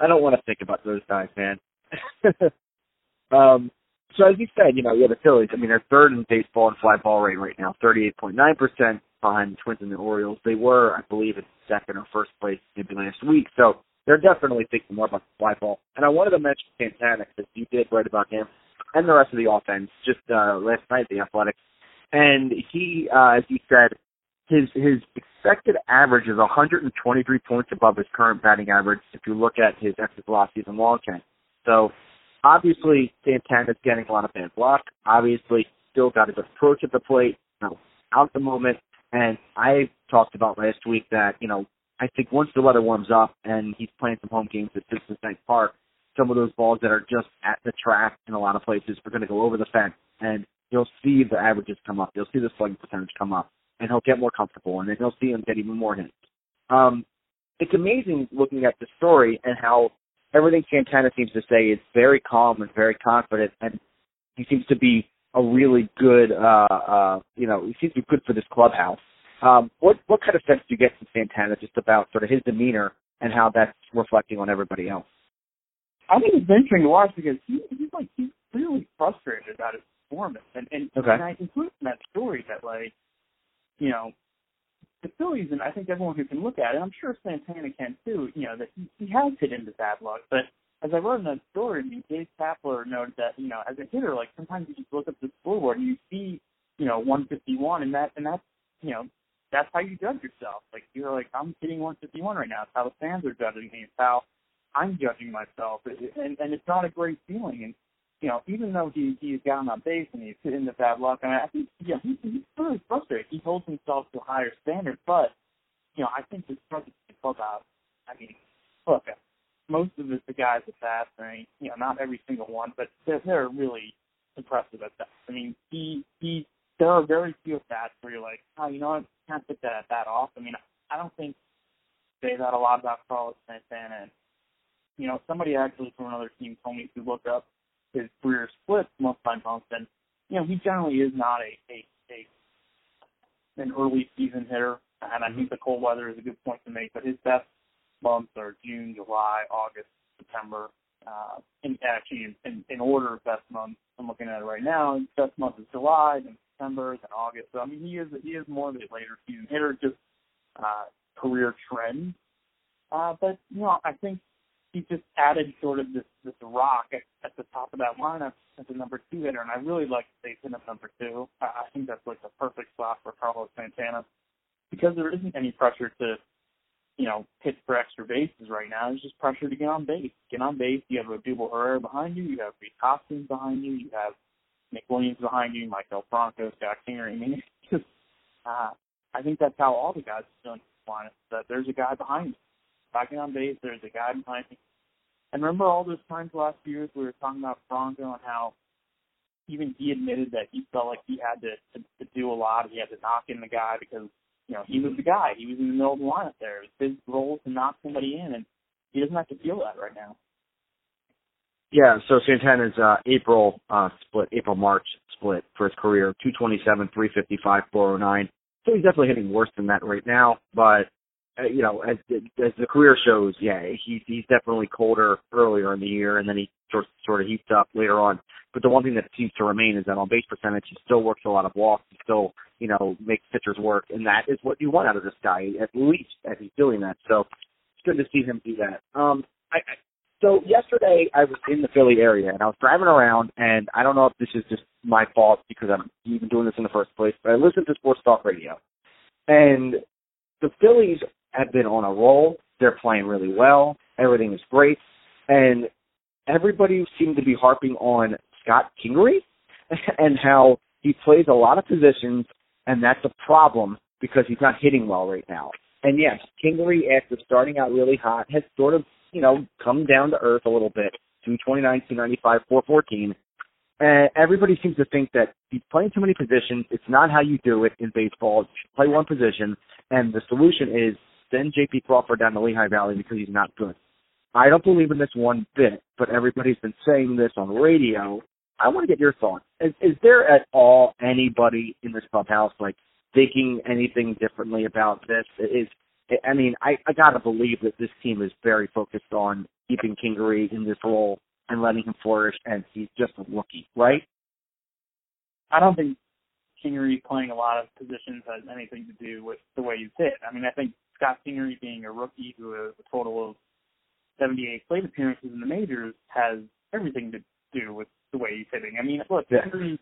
I don't want to think about those guys, man. um, so as you said, you know, yeah, the Phillies. I mean, they're third in baseball in fly ball rate right now, 38.9 percent behind the Twins and the Orioles. They were, I believe, in second or first place maybe last week. So they're definitely thinking more about the fly ball. And I wanted to mention Santana because you did write about him and the rest of the offense just uh, last night, the Athletics. And he, uh, as you said, his his expected average is 123 points above his current batting average. If you look at his exit velocities and long count, so obviously Santana's getting a lot of bad luck. Obviously, still got good approach at the plate. You know, out the moment. And I talked about last week that you know I think once the weather warms up and he's playing some home games at Bank Park, some of those balls that are just at the track in a lot of places are going to go over the fence, and you'll see the averages come up. You'll see the slugging percentage come up, and he'll get more comfortable, and then you'll see him get even more hits. Um, it's amazing looking at the story and how everything Santana seems to say is very calm and very confident, and he seems to be a really good, uh, uh, you know, he seems to be good for this clubhouse. Um, what what kind of sense do you get from Santana just about sort of his demeanor and how that's reflecting on everybody else? I think it's interesting to watch because he, he's like he's really frustrated about his performance, and and, okay. and I include in that story that like, you know, the Phillies, and I think everyone who can look at it, I'm sure Santana can too. You know that he, he has hit into bad luck, but as I wrote in that story, I mean, Gabe Kapler noted that you know as a hitter, like sometimes you just look up the scoreboard and you see you know 151, and that and that's you know that's how you judge yourself. Like you're like I'm hitting 151 right now. It's how the fans are judging me. It's how I'm judging myself, and and it's not a great feeling. And you know, even though he he's gotten on base and he's hit into bad luck, I mean, I think yeah, he, he's really frustrated. He holds himself to a higher standard, but you know, I think his presence in the clubhouse. I mean, look, most of the, the guys at bats, I mean, you know, not every single one, but they're, they're really impressive at that. I mean, he he. There are very few at bats where you're like, oh, you know what, can't put that that off. I mean, I don't think say that a lot about Carlos Santana. And, you know, somebody actually from another team told me to look up his career splits most times and you know, he generally is not a a, a an early season hitter, and I think the cold weather is a good point to make. But his best months are June, July, August, September. Uh, in actually, in, in, in order of best months, I'm looking at it right now. Best month is July, then September, then August. So I mean, he is he is more of a later season hitter, just uh, career trend. Uh, but you know, I think he just added sort of this this rock at, at the top of that lineup as a number two hitter, and I really like to say him at number two. I, I think that's like the perfect spot for Carlos Santana because there isn't any pressure to, you know, hit for extra bases right now. There's just pressure to get on base. Get on base. You have Odubel Herrera behind you. You have Rhys Hoskins behind you. You have Nick Williams behind you. Maikel Franco, Scott Kingery. I mean, it's just, uh, I think that's how all the guys are feeling lineup. That there's a guy behind you. Backing on base, there's a guy behind me. And remember all those times last year we were talking about Franco and how even he admitted that he felt like he had to, to, to do a lot. He had to knock in the guy because, you know, he was the guy. He was in the middle of the lineup there. It was his role to knock somebody in, and he doesn't have to feel that right now. Yeah, so Santana's uh, April uh, split, April March split for his career, 227, 355, 409. So he's definitely hitting worse than that right now. But uh, you know, as as the career shows, yeah, he's he's definitely colder earlier in the year, and then he sort sort of heats up later on. But the one thing that seems to remain is that on base percentage, he still works a lot of walks. He still, you know, makes pitchers work, and that is what you want out of this guy, at least as he's doing that. So it's good to see him do that. Um, I, I so yesterday I was in the Philly area and I was driving around, and I don't know if this is just my fault because I'm even doing this in the first place, but I listened to sports talk radio, and the Phillies have been on a roll. They're playing really well. Everything is great. And everybody seemed to be harping on Scott Kingery and how he plays a lot of positions, and that's a problem because he's not hitting well right now. And yes, Kingery, after starting out really hot, has sort of, you know, come down to earth a little bit. 229, 295, 414. And everybody seems to think that he's playing too many positions. It's not how you do it in baseball. You should play one position. And the solution is send J.P. Crawford down to Lehigh Valley because he's not good. I don't believe in this one bit, but everybody's been saying this on radio. I want to get your thoughts. Is, is there at all anybody in this clubhouse like thinking anything differently about this? Is I mean, I, I gotta believe that this team is very focused on keeping Kingery in this role and letting him flourish, and he's just a rookie, right? I don't think Kingery playing a lot of positions has anything to do with the way he's hit. I mean, I think Scott Kingery being a rookie who has a total of 78 plate appearances in the majors has everything to do with the way he's hitting. I mean, look, yeah. Kingery,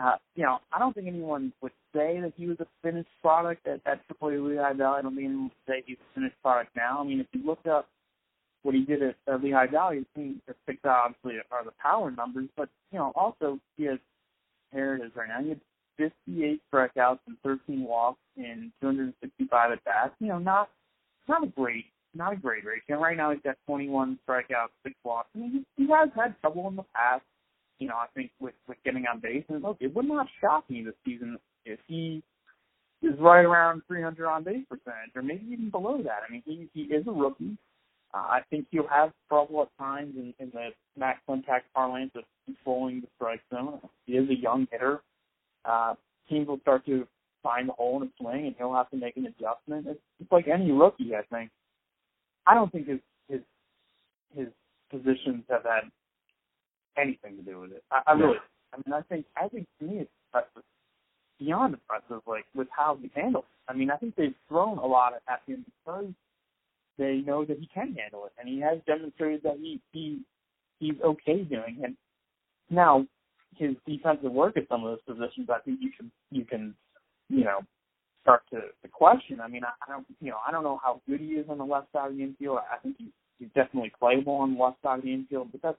uh, you know, I don't think anyone would say that he was a finished product at, at AAA Lehigh Valley. I don't think anyone would say he's a finished product now. I mean, if you look up what he did at uh, Lehigh Valley, the thing that sticks obviously are the power numbers, but you know, also he has here right now. He had 58 strikeouts and 13 walks in 265 at bats. You know, not not a great not a great ratio. Right now he's got 21 strikeouts, six walks. I mean, he, he has had trouble in the past. You know, I think with with getting on base. And look, it would not shock me this season if he is right around 300 on base percentage, or maybe even below that. I mean, he he is a rookie. Uh, I think he'll have trouble at times in, in the Matt Klentak parlance of controlling the strike zone. He is a young hitter uh, teams will start to find the hole in his swing, and he'll have to make an adjustment. It's, it's like any rookie, I think. I don't think his his his positions have had anything to do with it. I, I really I mean, I think I think to me it's impressive, beyond impressive, like with how he handles. It. I mean, I think they've thrown a lot at him because they know that he can handle it, and he has demonstrated that he he he's okay doing it. Now, his defensive work at some of those positions, I think you can you can you know start to, to question. I mean, I, I don't you know I don't know how good he is on the left side of the infield. I think he's he's definitely playable on the left side of the infield, but that's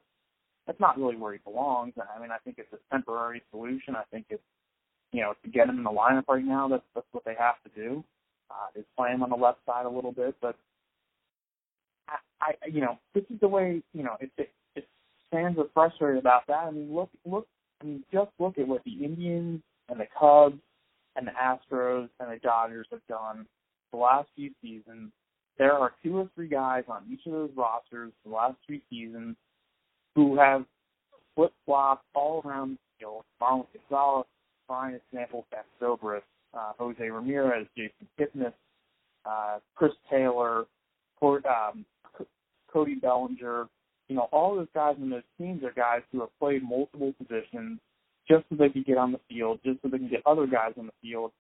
that's not really where he belongs. I mean, I think it's a temporary solution. I think it's you know to get him in the lineup right now. That's that's what they have to do. Uh, is play him on the left side a little bit, but I, I you know this is the way you know if, if, if fans are frustrated about that. I mean, look look. I mean, just look at what the Indians and the Cubs and the Astros and the Dodgers have done the last few seasons. There are two or three guys on each of those rosters the last three seasons who have flip flopped all around the field. Marwin Gonzalez, fine example, Ben Zobrist, uh, Jose Ramirez, Jason Kipnis, uh, Chris Taylor, Port, um, Cody Bellinger. You know, all those guys in those teams are guys who have played multiple positions just so they can get on the field, just so they can get other guys on the field,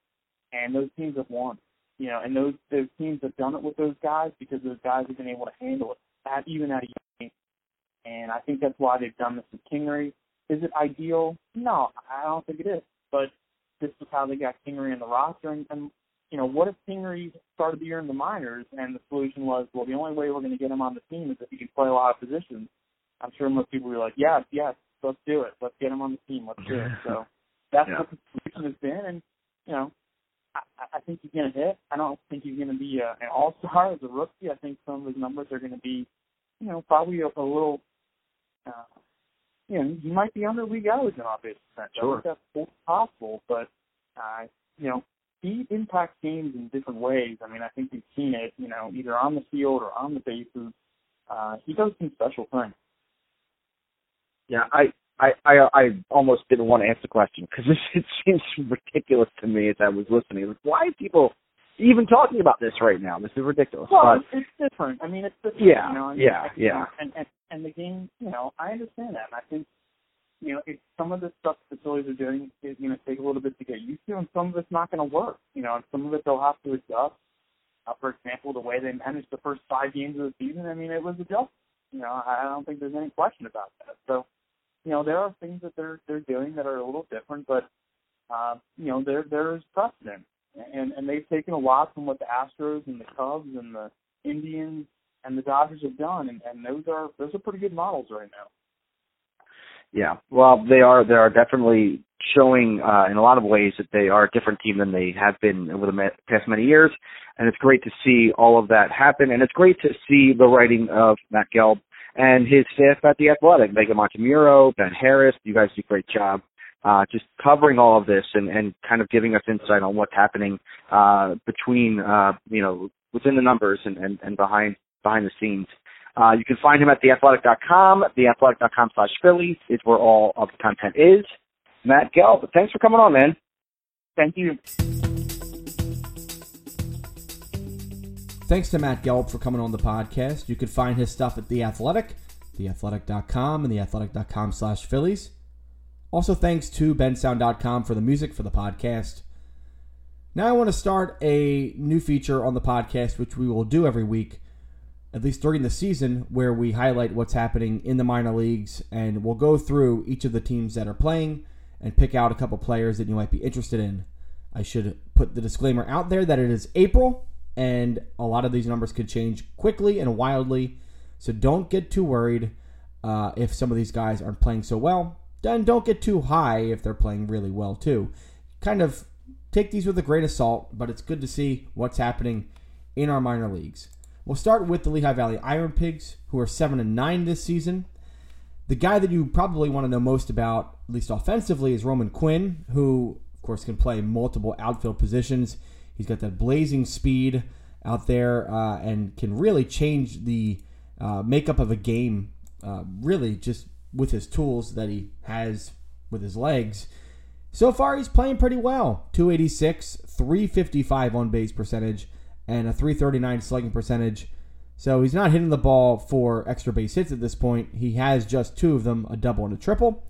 and those teams have won. You know, and those those teams have done it with those guys because those guys have been able to handle it at even at a. And I think that's why they've done this with Kingery. Is it ideal? No, I don't think it is. But this is how they got Kingery in the roster. And, and you know, what if Kingery started the year in the minors and the solution was, well, the only way we're going to get him on the team is if he can play a lot of positions? I'm sure most people were like, yes, yes, let's do it. Let's get him on the team. Let's do it. So that's yeah. what the solution has been. And, you know, I, I think he's going to hit. I don't think he's going to be a, an all-star as a rookie. I think some of his numbers are going to be, you know, probably a, a little, uh, you know, he might be under league average in off-base percentage. Sure. I think that's possible, but, uh, you know, he impacts games in different ways. I mean, I think we've seen it, you know, either on the field or on the bases. Uh, he does some special things. Yeah, I I I, I almost didn't want to answer the question because it seems ridiculous to me as I was listening. Like, why people even talking about this right now? This is ridiculous. Well, but, it's different. I mean, it's different. Yeah, you know? I mean, yeah, yeah. And, and and the game, you know, I understand that. And I think, you know, it, some of the stuff the Phillies are doing is going to take a little bit to get used to, and some of it's not going to work. You know, and some of it they'll have to adjust. Uh, for example, the way they managed the first five games of the season, I mean, it was adjusted. You know, I don't think there's any question about that. So, you know, there are things that they're they're doing that are a little different, but uh, you know, there there is precedent, and and they've taken a lot from what the Astros and the Cubs and the Indians and the Dodgers have done, and, and those are those are pretty good models right now. Yeah, well, they are they are definitely showing uh, in a lot of ways that they are a different team than they have been over the past many years, and it's great to see all of that happen, and it's great to see the writing of Matt Gelb and his staff at the Athletic, Meghan Montemurro, Ben Harris. You guys do a great job. Uh, just covering all of this and, and kind of giving us insight on what's happening uh, between, uh, you know, within the numbers and, and, and behind behind the scenes. Uh, you can find him at theathletic.com. Theathletic.com slash Phillies is where all of the content is. Matt Gelb, thanks for coming on, man. Thank you. Thanks to Matt Gelb for coming on the podcast. You can find his stuff at The Athletic, theathletic.com, and theathletic.com slash Phillies. Also, thanks to bensound.com for the music for the podcast. Now, I want to start a new feature on the podcast, which we will do every week, at least during the season, where we highlight what's happening in the minor leagues and we'll go through each of the teams that are playing and pick out a couple players that you might be interested in. I should put the disclaimer out there that it is April and a lot of these numbers could change quickly and wildly. So don't get too worried uh, if some of these guys aren't playing so well. Then don't get too high if they're playing really well too. Kind of take these with a grain of salt, but it's good to see what's happening in our minor leagues. We'll start with the Lehigh Valley IronPigs, who are seven and nine this season. The guy that you probably want to know most about, at least offensively, is Roman Quinn, who of course can play multiple outfield positions. He's got that blazing speed out there uh, and can really change the uh, makeup of a game, uh, really just with his tools that he has with his legs. So far, he's playing pretty well 286, 355 on base percentage, and a 339 slugging percentage. So he's not hitting the ball for extra base hits at this point. He has just two of them, a double and a triple.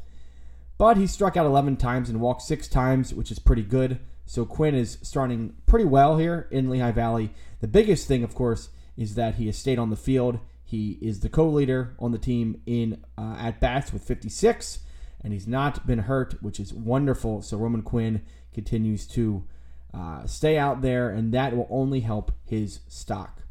But he struck out 11 times and walked six times, which is pretty good. So Quinn is starting pretty well here in Lehigh Valley. The biggest thing, of course, is that he has stayed on the field. He is the co-leader on the team in uh, at bats with 56, and he's not been hurt, which is wonderful. So Roman Quinn continues to uh, stay out there, and that will only help his stock.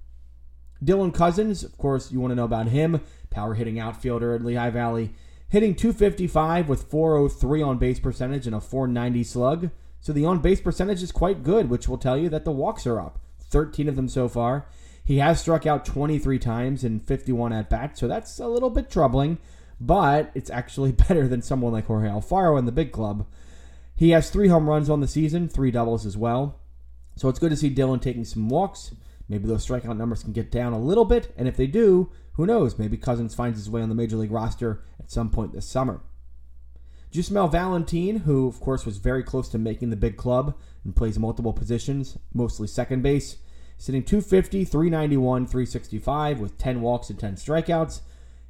Dylan Cozens, of course, you want to know about him. Power hitting outfielder at Lehigh Valley, hitting 255 with 403 on base percentage and a 490 slug. So the on base percentage is quite good, which will tell you that the walks are up. 13 of them so far. He has struck out 23 times in 51 at bats, so that's a little bit troubling, but it's actually better than someone like Jorge Alfaro in the big club. He has three home runs on the season, three doubles as well. So it's good to see Dylan taking some walks. Maybe those strikeout numbers can get down a little bit, and if they do, who knows? Maybe Cozens finds his way on the major league roster at some point this summer. Jesmuel Valentin, who of course was very close to making the big club and plays multiple positions, mostly second base, sitting 250, 391, 365 with 10 walks and 10 strikeouts.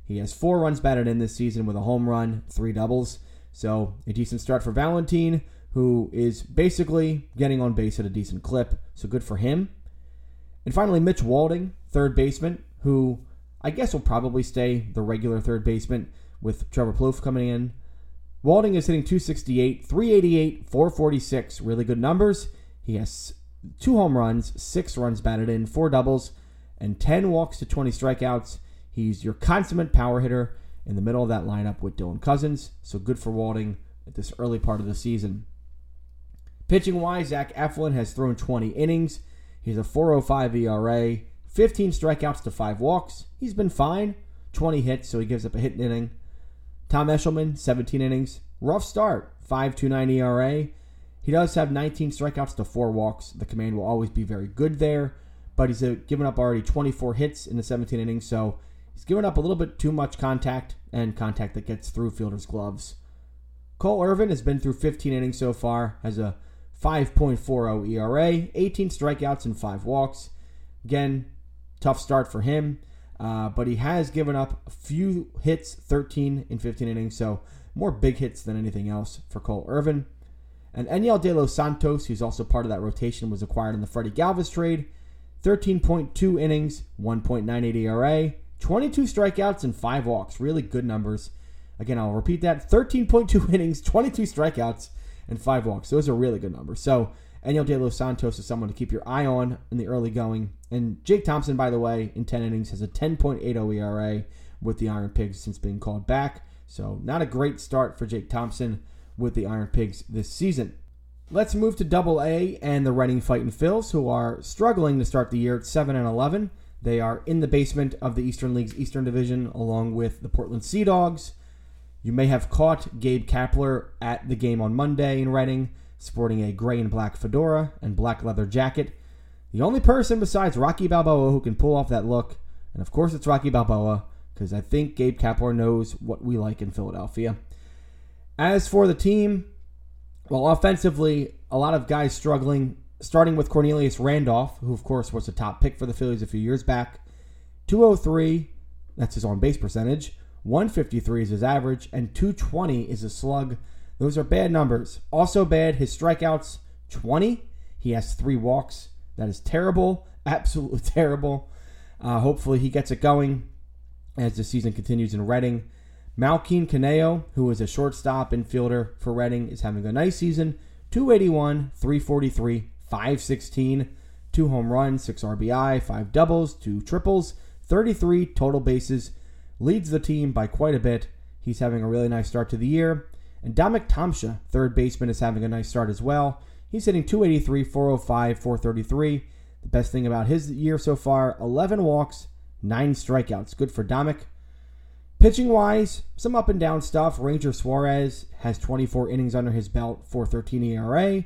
He has four runs batted in this season with a home run, three doubles. So a decent start for Valentin, who is basically getting on base at a decent clip. So good for him. And finally, Mitch Walding, third baseman, who I guess will probably stay the regular third baseman with Trevor Plouffe coming in. Walding is hitting 268, 388, 446. Really good numbers. He has two home runs, six runs batted in, four doubles, and 10 walks to 20 strikeouts. He's your consummate power hitter in the middle of that lineup with Dylan Cozens. So good for Walding at this early part of the season. Pitching wise, Zach Eflin has thrown 20 innings. He's a 405 ERA, 15 strikeouts to 5 walks. He's been fine. 20 hits, so he gives up a hit inning. Tom Eshelman, 17 innings. Rough start, 5.29 ERA. He does have 19 strikeouts to 4 walks. The command will always be very good there, but he's uh, given up already 24 hits in the 17 innings, so he's given up a little bit too much contact and contact that gets through fielders' gloves. Cole Irvin has been through 15 innings so far, has a 5.40 ERA, 18 strikeouts and 5 walks. Again, tough start for him. Uh, but he has given up a few hits, 13 in 15 innings, so more big hits than anything else for Cole Irvin. And Enyel De Los Santos, who's also part of that rotation, was acquired in the Freddie Galvis trade. 13.2 innings, 1.98 ERA, 22 strikeouts, and 5 walks. Really good numbers. Again, I'll repeat that 13.2 innings, 22 strikeouts, and 5 walks. Those are really good numbers. So Enyel De Los Santos is someone to keep your eye on in the early going. And Jake Thompson, by the way, in 10 innings has a 10.80 ERA with the IronPigs since being called back. So, not a great start for Jake Thompson with the IronPigs this season. Let's move to Double A and the Reading Fighting Phils, who are struggling to start the year at 7 and 11. They are in the basement of the Eastern League's Eastern Division, along with the Portland Sea Dogs. You may have caught Gabe Kapler at the game on Monday in Reading sporting a gray and black fedora and black leather jacket. The only person besides Rocky Balboa who can pull off that look, and of course it's Rocky Balboa, because I think Gabe Kapler knows what we like in Philadelphia. As for the team, well, offensively, a lot of guys struggling, starting with Cornelius Randolph, who of course was a top pick for the Phillies a few years back. 203, that's his on base percentage. 153 is his average, and 220 is his slug. Those are bad numbers. Also bad, his strikeouts 20. He has three walks. That is terrible. Absolutely terrible. Uh, hopefully he gets it going as the season continues in Reading. Malquin Canelo, who is a shortstop infielder for Reading, is having a nice season. 281, 343, 516, two home runs, six RBI, five doubles, two triples, 33 total bases. Leads the team by quite a bit. He's having a really nice start to the year. And Dominic Tomscha, third baseman, is having a nice start as well. He's hitting 283, 405, 433. The best thing about his year so far 11 walks, 9 strikeouts. Good for Dominic. Pitching wise, some up and down stuff. Ranger Suarez has 24 innings under his belt, 413 ERA.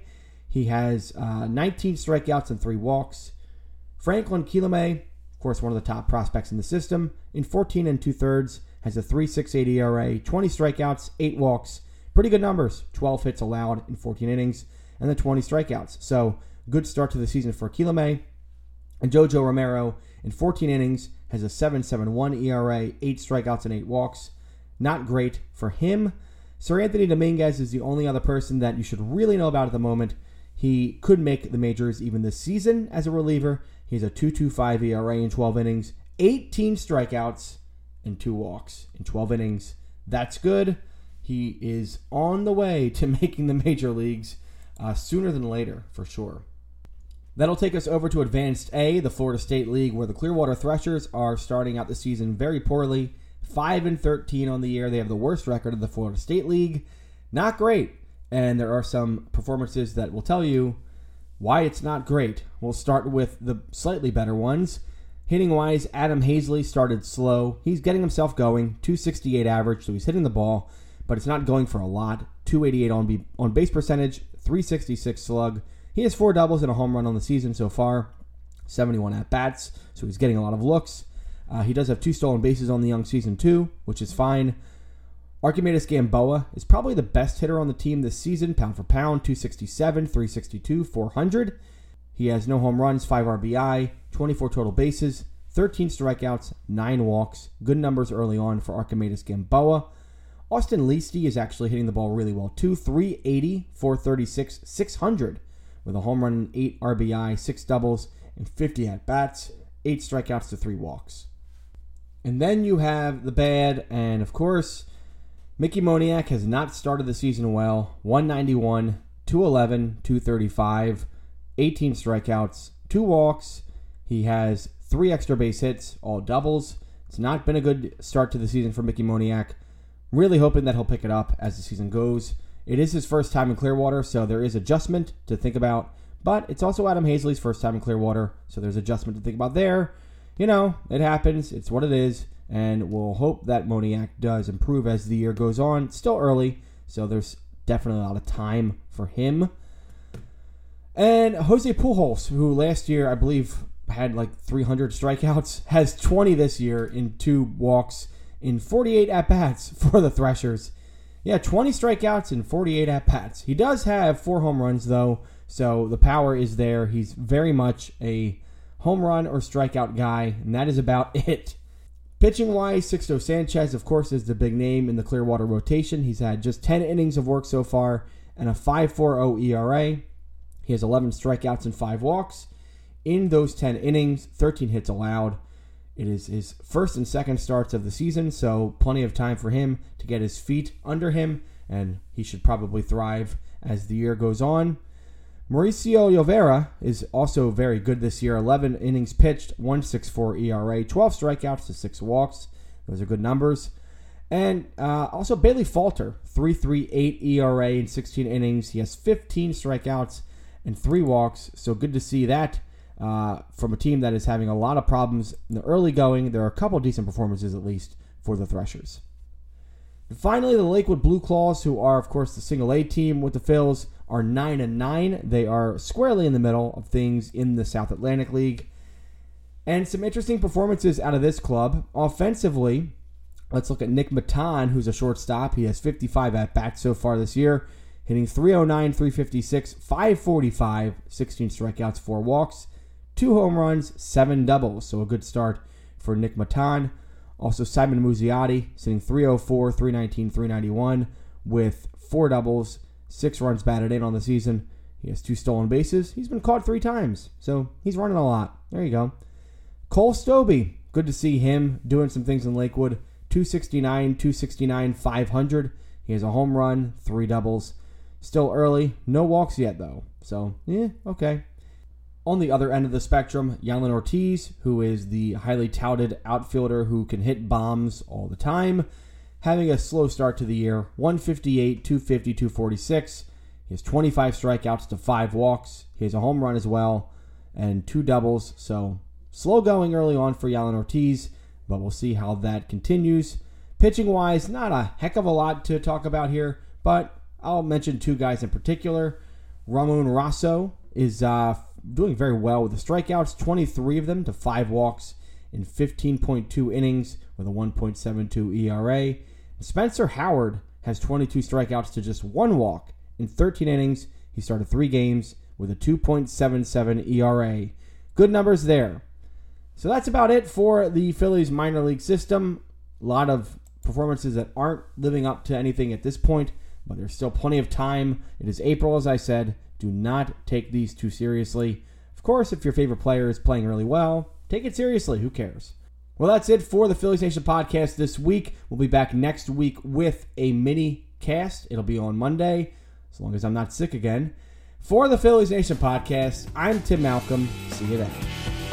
He has uh, 19 strikeouts and 3 walks. Franklin Kilome, of course, one of the top prospects in the system, in 14 and two thirds, has a 3.68 ERA, 20 strikeouts, 8 walks, Pretty good numbers 12 hits allowed in 14 innings and then 20 strikeouts. So, good start to the season for Kilome. And Jojo Romero in 14 innings has a 7.71 ERA, 8 strikeouts, and 8 walks. Not great for him. Seranthony Dominguez is the only other person that you should really know about at the moment. He could make the majors even this season as a reliever. He's a 2.25 ERA in 12 innings, 18 strikeouts, and two walks in 12 innings. That's good. He is on the way to making the major leagues uh, sooner than later, for sure. That'll take us over to Advanced A, the Florida State League, where the Clearwater Threshers are starting out the season very poorly. 5 and 13 on the year. They have the worst record of the Florida State League. Not great. And there are some performances that will tell you why it's not great. We'll start with the slightly better ones. Hitting wise, Adam Haseley started slow. He's getting himself going, 268 average, so he's hitting the ball, but it's not going for a lot. 288 on, on base percentage, 366 slug. He has four doubles and a home run on the season so far, 71 at bats, so he's getting a lot of looks. Uh, he does have two stolen bases on the young season, too, which is fine. Archimedes Gamboa is probably the best hitter on the team this season, pound for pound, 267, 362, 400. He has no home runs, 5 RBI, 24 total bases, 13 strikeouts, 9 walks. Good numbers early on for Archimedes Gamboa. Austin Listi is actually hitting the ball really well too. 380, 436, 600 with a home run, 8 RBI, 6 doubles, and 50 at bats, 8 strikeouts to 3 walks. And then you have the bad, and of course, Mickey Moniak has not started the season well. 191, 211, 235, 18 strikeouts, 2 walks. He has 3 extra base hits, all doubles. It's not been a good start to the season for Mickey Moniak. Really hoping that he'll pick it up as the season goes. It is his first time in Clearwater, so there is adjustment to think about. But it's also Adam Haseley's first time in Clearwater, so there's adjustment to think about there. You know, it happens. It's what it is. And we'll hope that Moniak does improve as the year goes on. It's still early, so there's definitely a lot of time for him. And Jose Pujols, who last year I believe had like 300 strikeouts, has 20 this year in two walks in 48 at bats for the Threshers. Yeah, 20 strikeouts and 48 at bats. He does have four home runs though, so the power is there. He's very much a home run or strikeout guy, and that is about it. Pitching wise, Sixto Sanchez, of course, is the big name in the Clearwater rotation. He's had just 10 innings of work so far and a 5.40 ERA. He has 11 strikeouts and 5 walks. In those 10 innings, 13 hits allowed. It is his first and second starts of the season, so plenty of time for him to get his feet under him, and he should probably thrive as the year goes on. Mauricio Llovera is also very good this year. 11 innings pitched, 1.64 ERA, 12 strikeouts to 6 walks. Those are good numbers. And uh, also Bailey Falter, 3.38 ERA in 16 innings. He has 15 strikeouts and 3 walks, so good to see that uh, from a team that is having a lot of problems in the early going. There are a couple decent performances, at least, for the Threshers. And finally, the Lakewood Blue Claws, who are, of course, the single A team with the Phils, are 9 and 9. They are squarely in the middle of things in the South Atlantic League. And some interesting performances out of this club. Offensively, let's look at Nick Maton, who's a shortstop. He has 55 at bats so far this year, hitting 309, 356, 545, 16 strikeouts, 4 walks two home runs, seven doubles. So a good start for Nick Maton. Also, Simon Muzziotti sitting 304, 319, 391 with four doubles, six runs batted in on the season. He has two stolen bases. He's been caught three times, so he's running a lot. There you go. Cole Stobbe, good to see him doing some things in Lakewood. 269, 269, 500. He has a home run, three doubles. Still early, no walks yet though. So, yeah, okay. On the other end of the spectrum, Jhailyn Ortiz, who is the highly touted outfielder who can hit bombs all the time, having a slow start to the year 158, 250, 246. He has 25 strikeouts to 5 walks. He has a home run as well and two doubles. So slow going early on for Jhailyn Ortiz, but we'll see how that continues. Pitching wise, not a heck of a lot to talk about here, but I'll mention two guys in particular. Ramon Rosso is uh, doing very well with the strikeouts, 23 of them to five walks in 15.2 innings with a 1.72 ERA. Spencer Howard has 22 strikeouts to just one walk in 13 innings. He started three games with a 2.77 ERA. Good numbers there. So that's about it for the Phillies minor league system. A lot of performances that aren't living up to anything at this point, but there's still plenty of time. It is April, as I said. Do not take these too seriously. Of course, if your favorite player is playing really well, take it seriously. Who cares? Well, that's it for the Phillies Nation podcast this week. We'll be back next week with a mini cast. It'll be on Monday, as long as I'm not sick again. For the Phillies Nation podcast, I'm Tim Malcolm. See you then.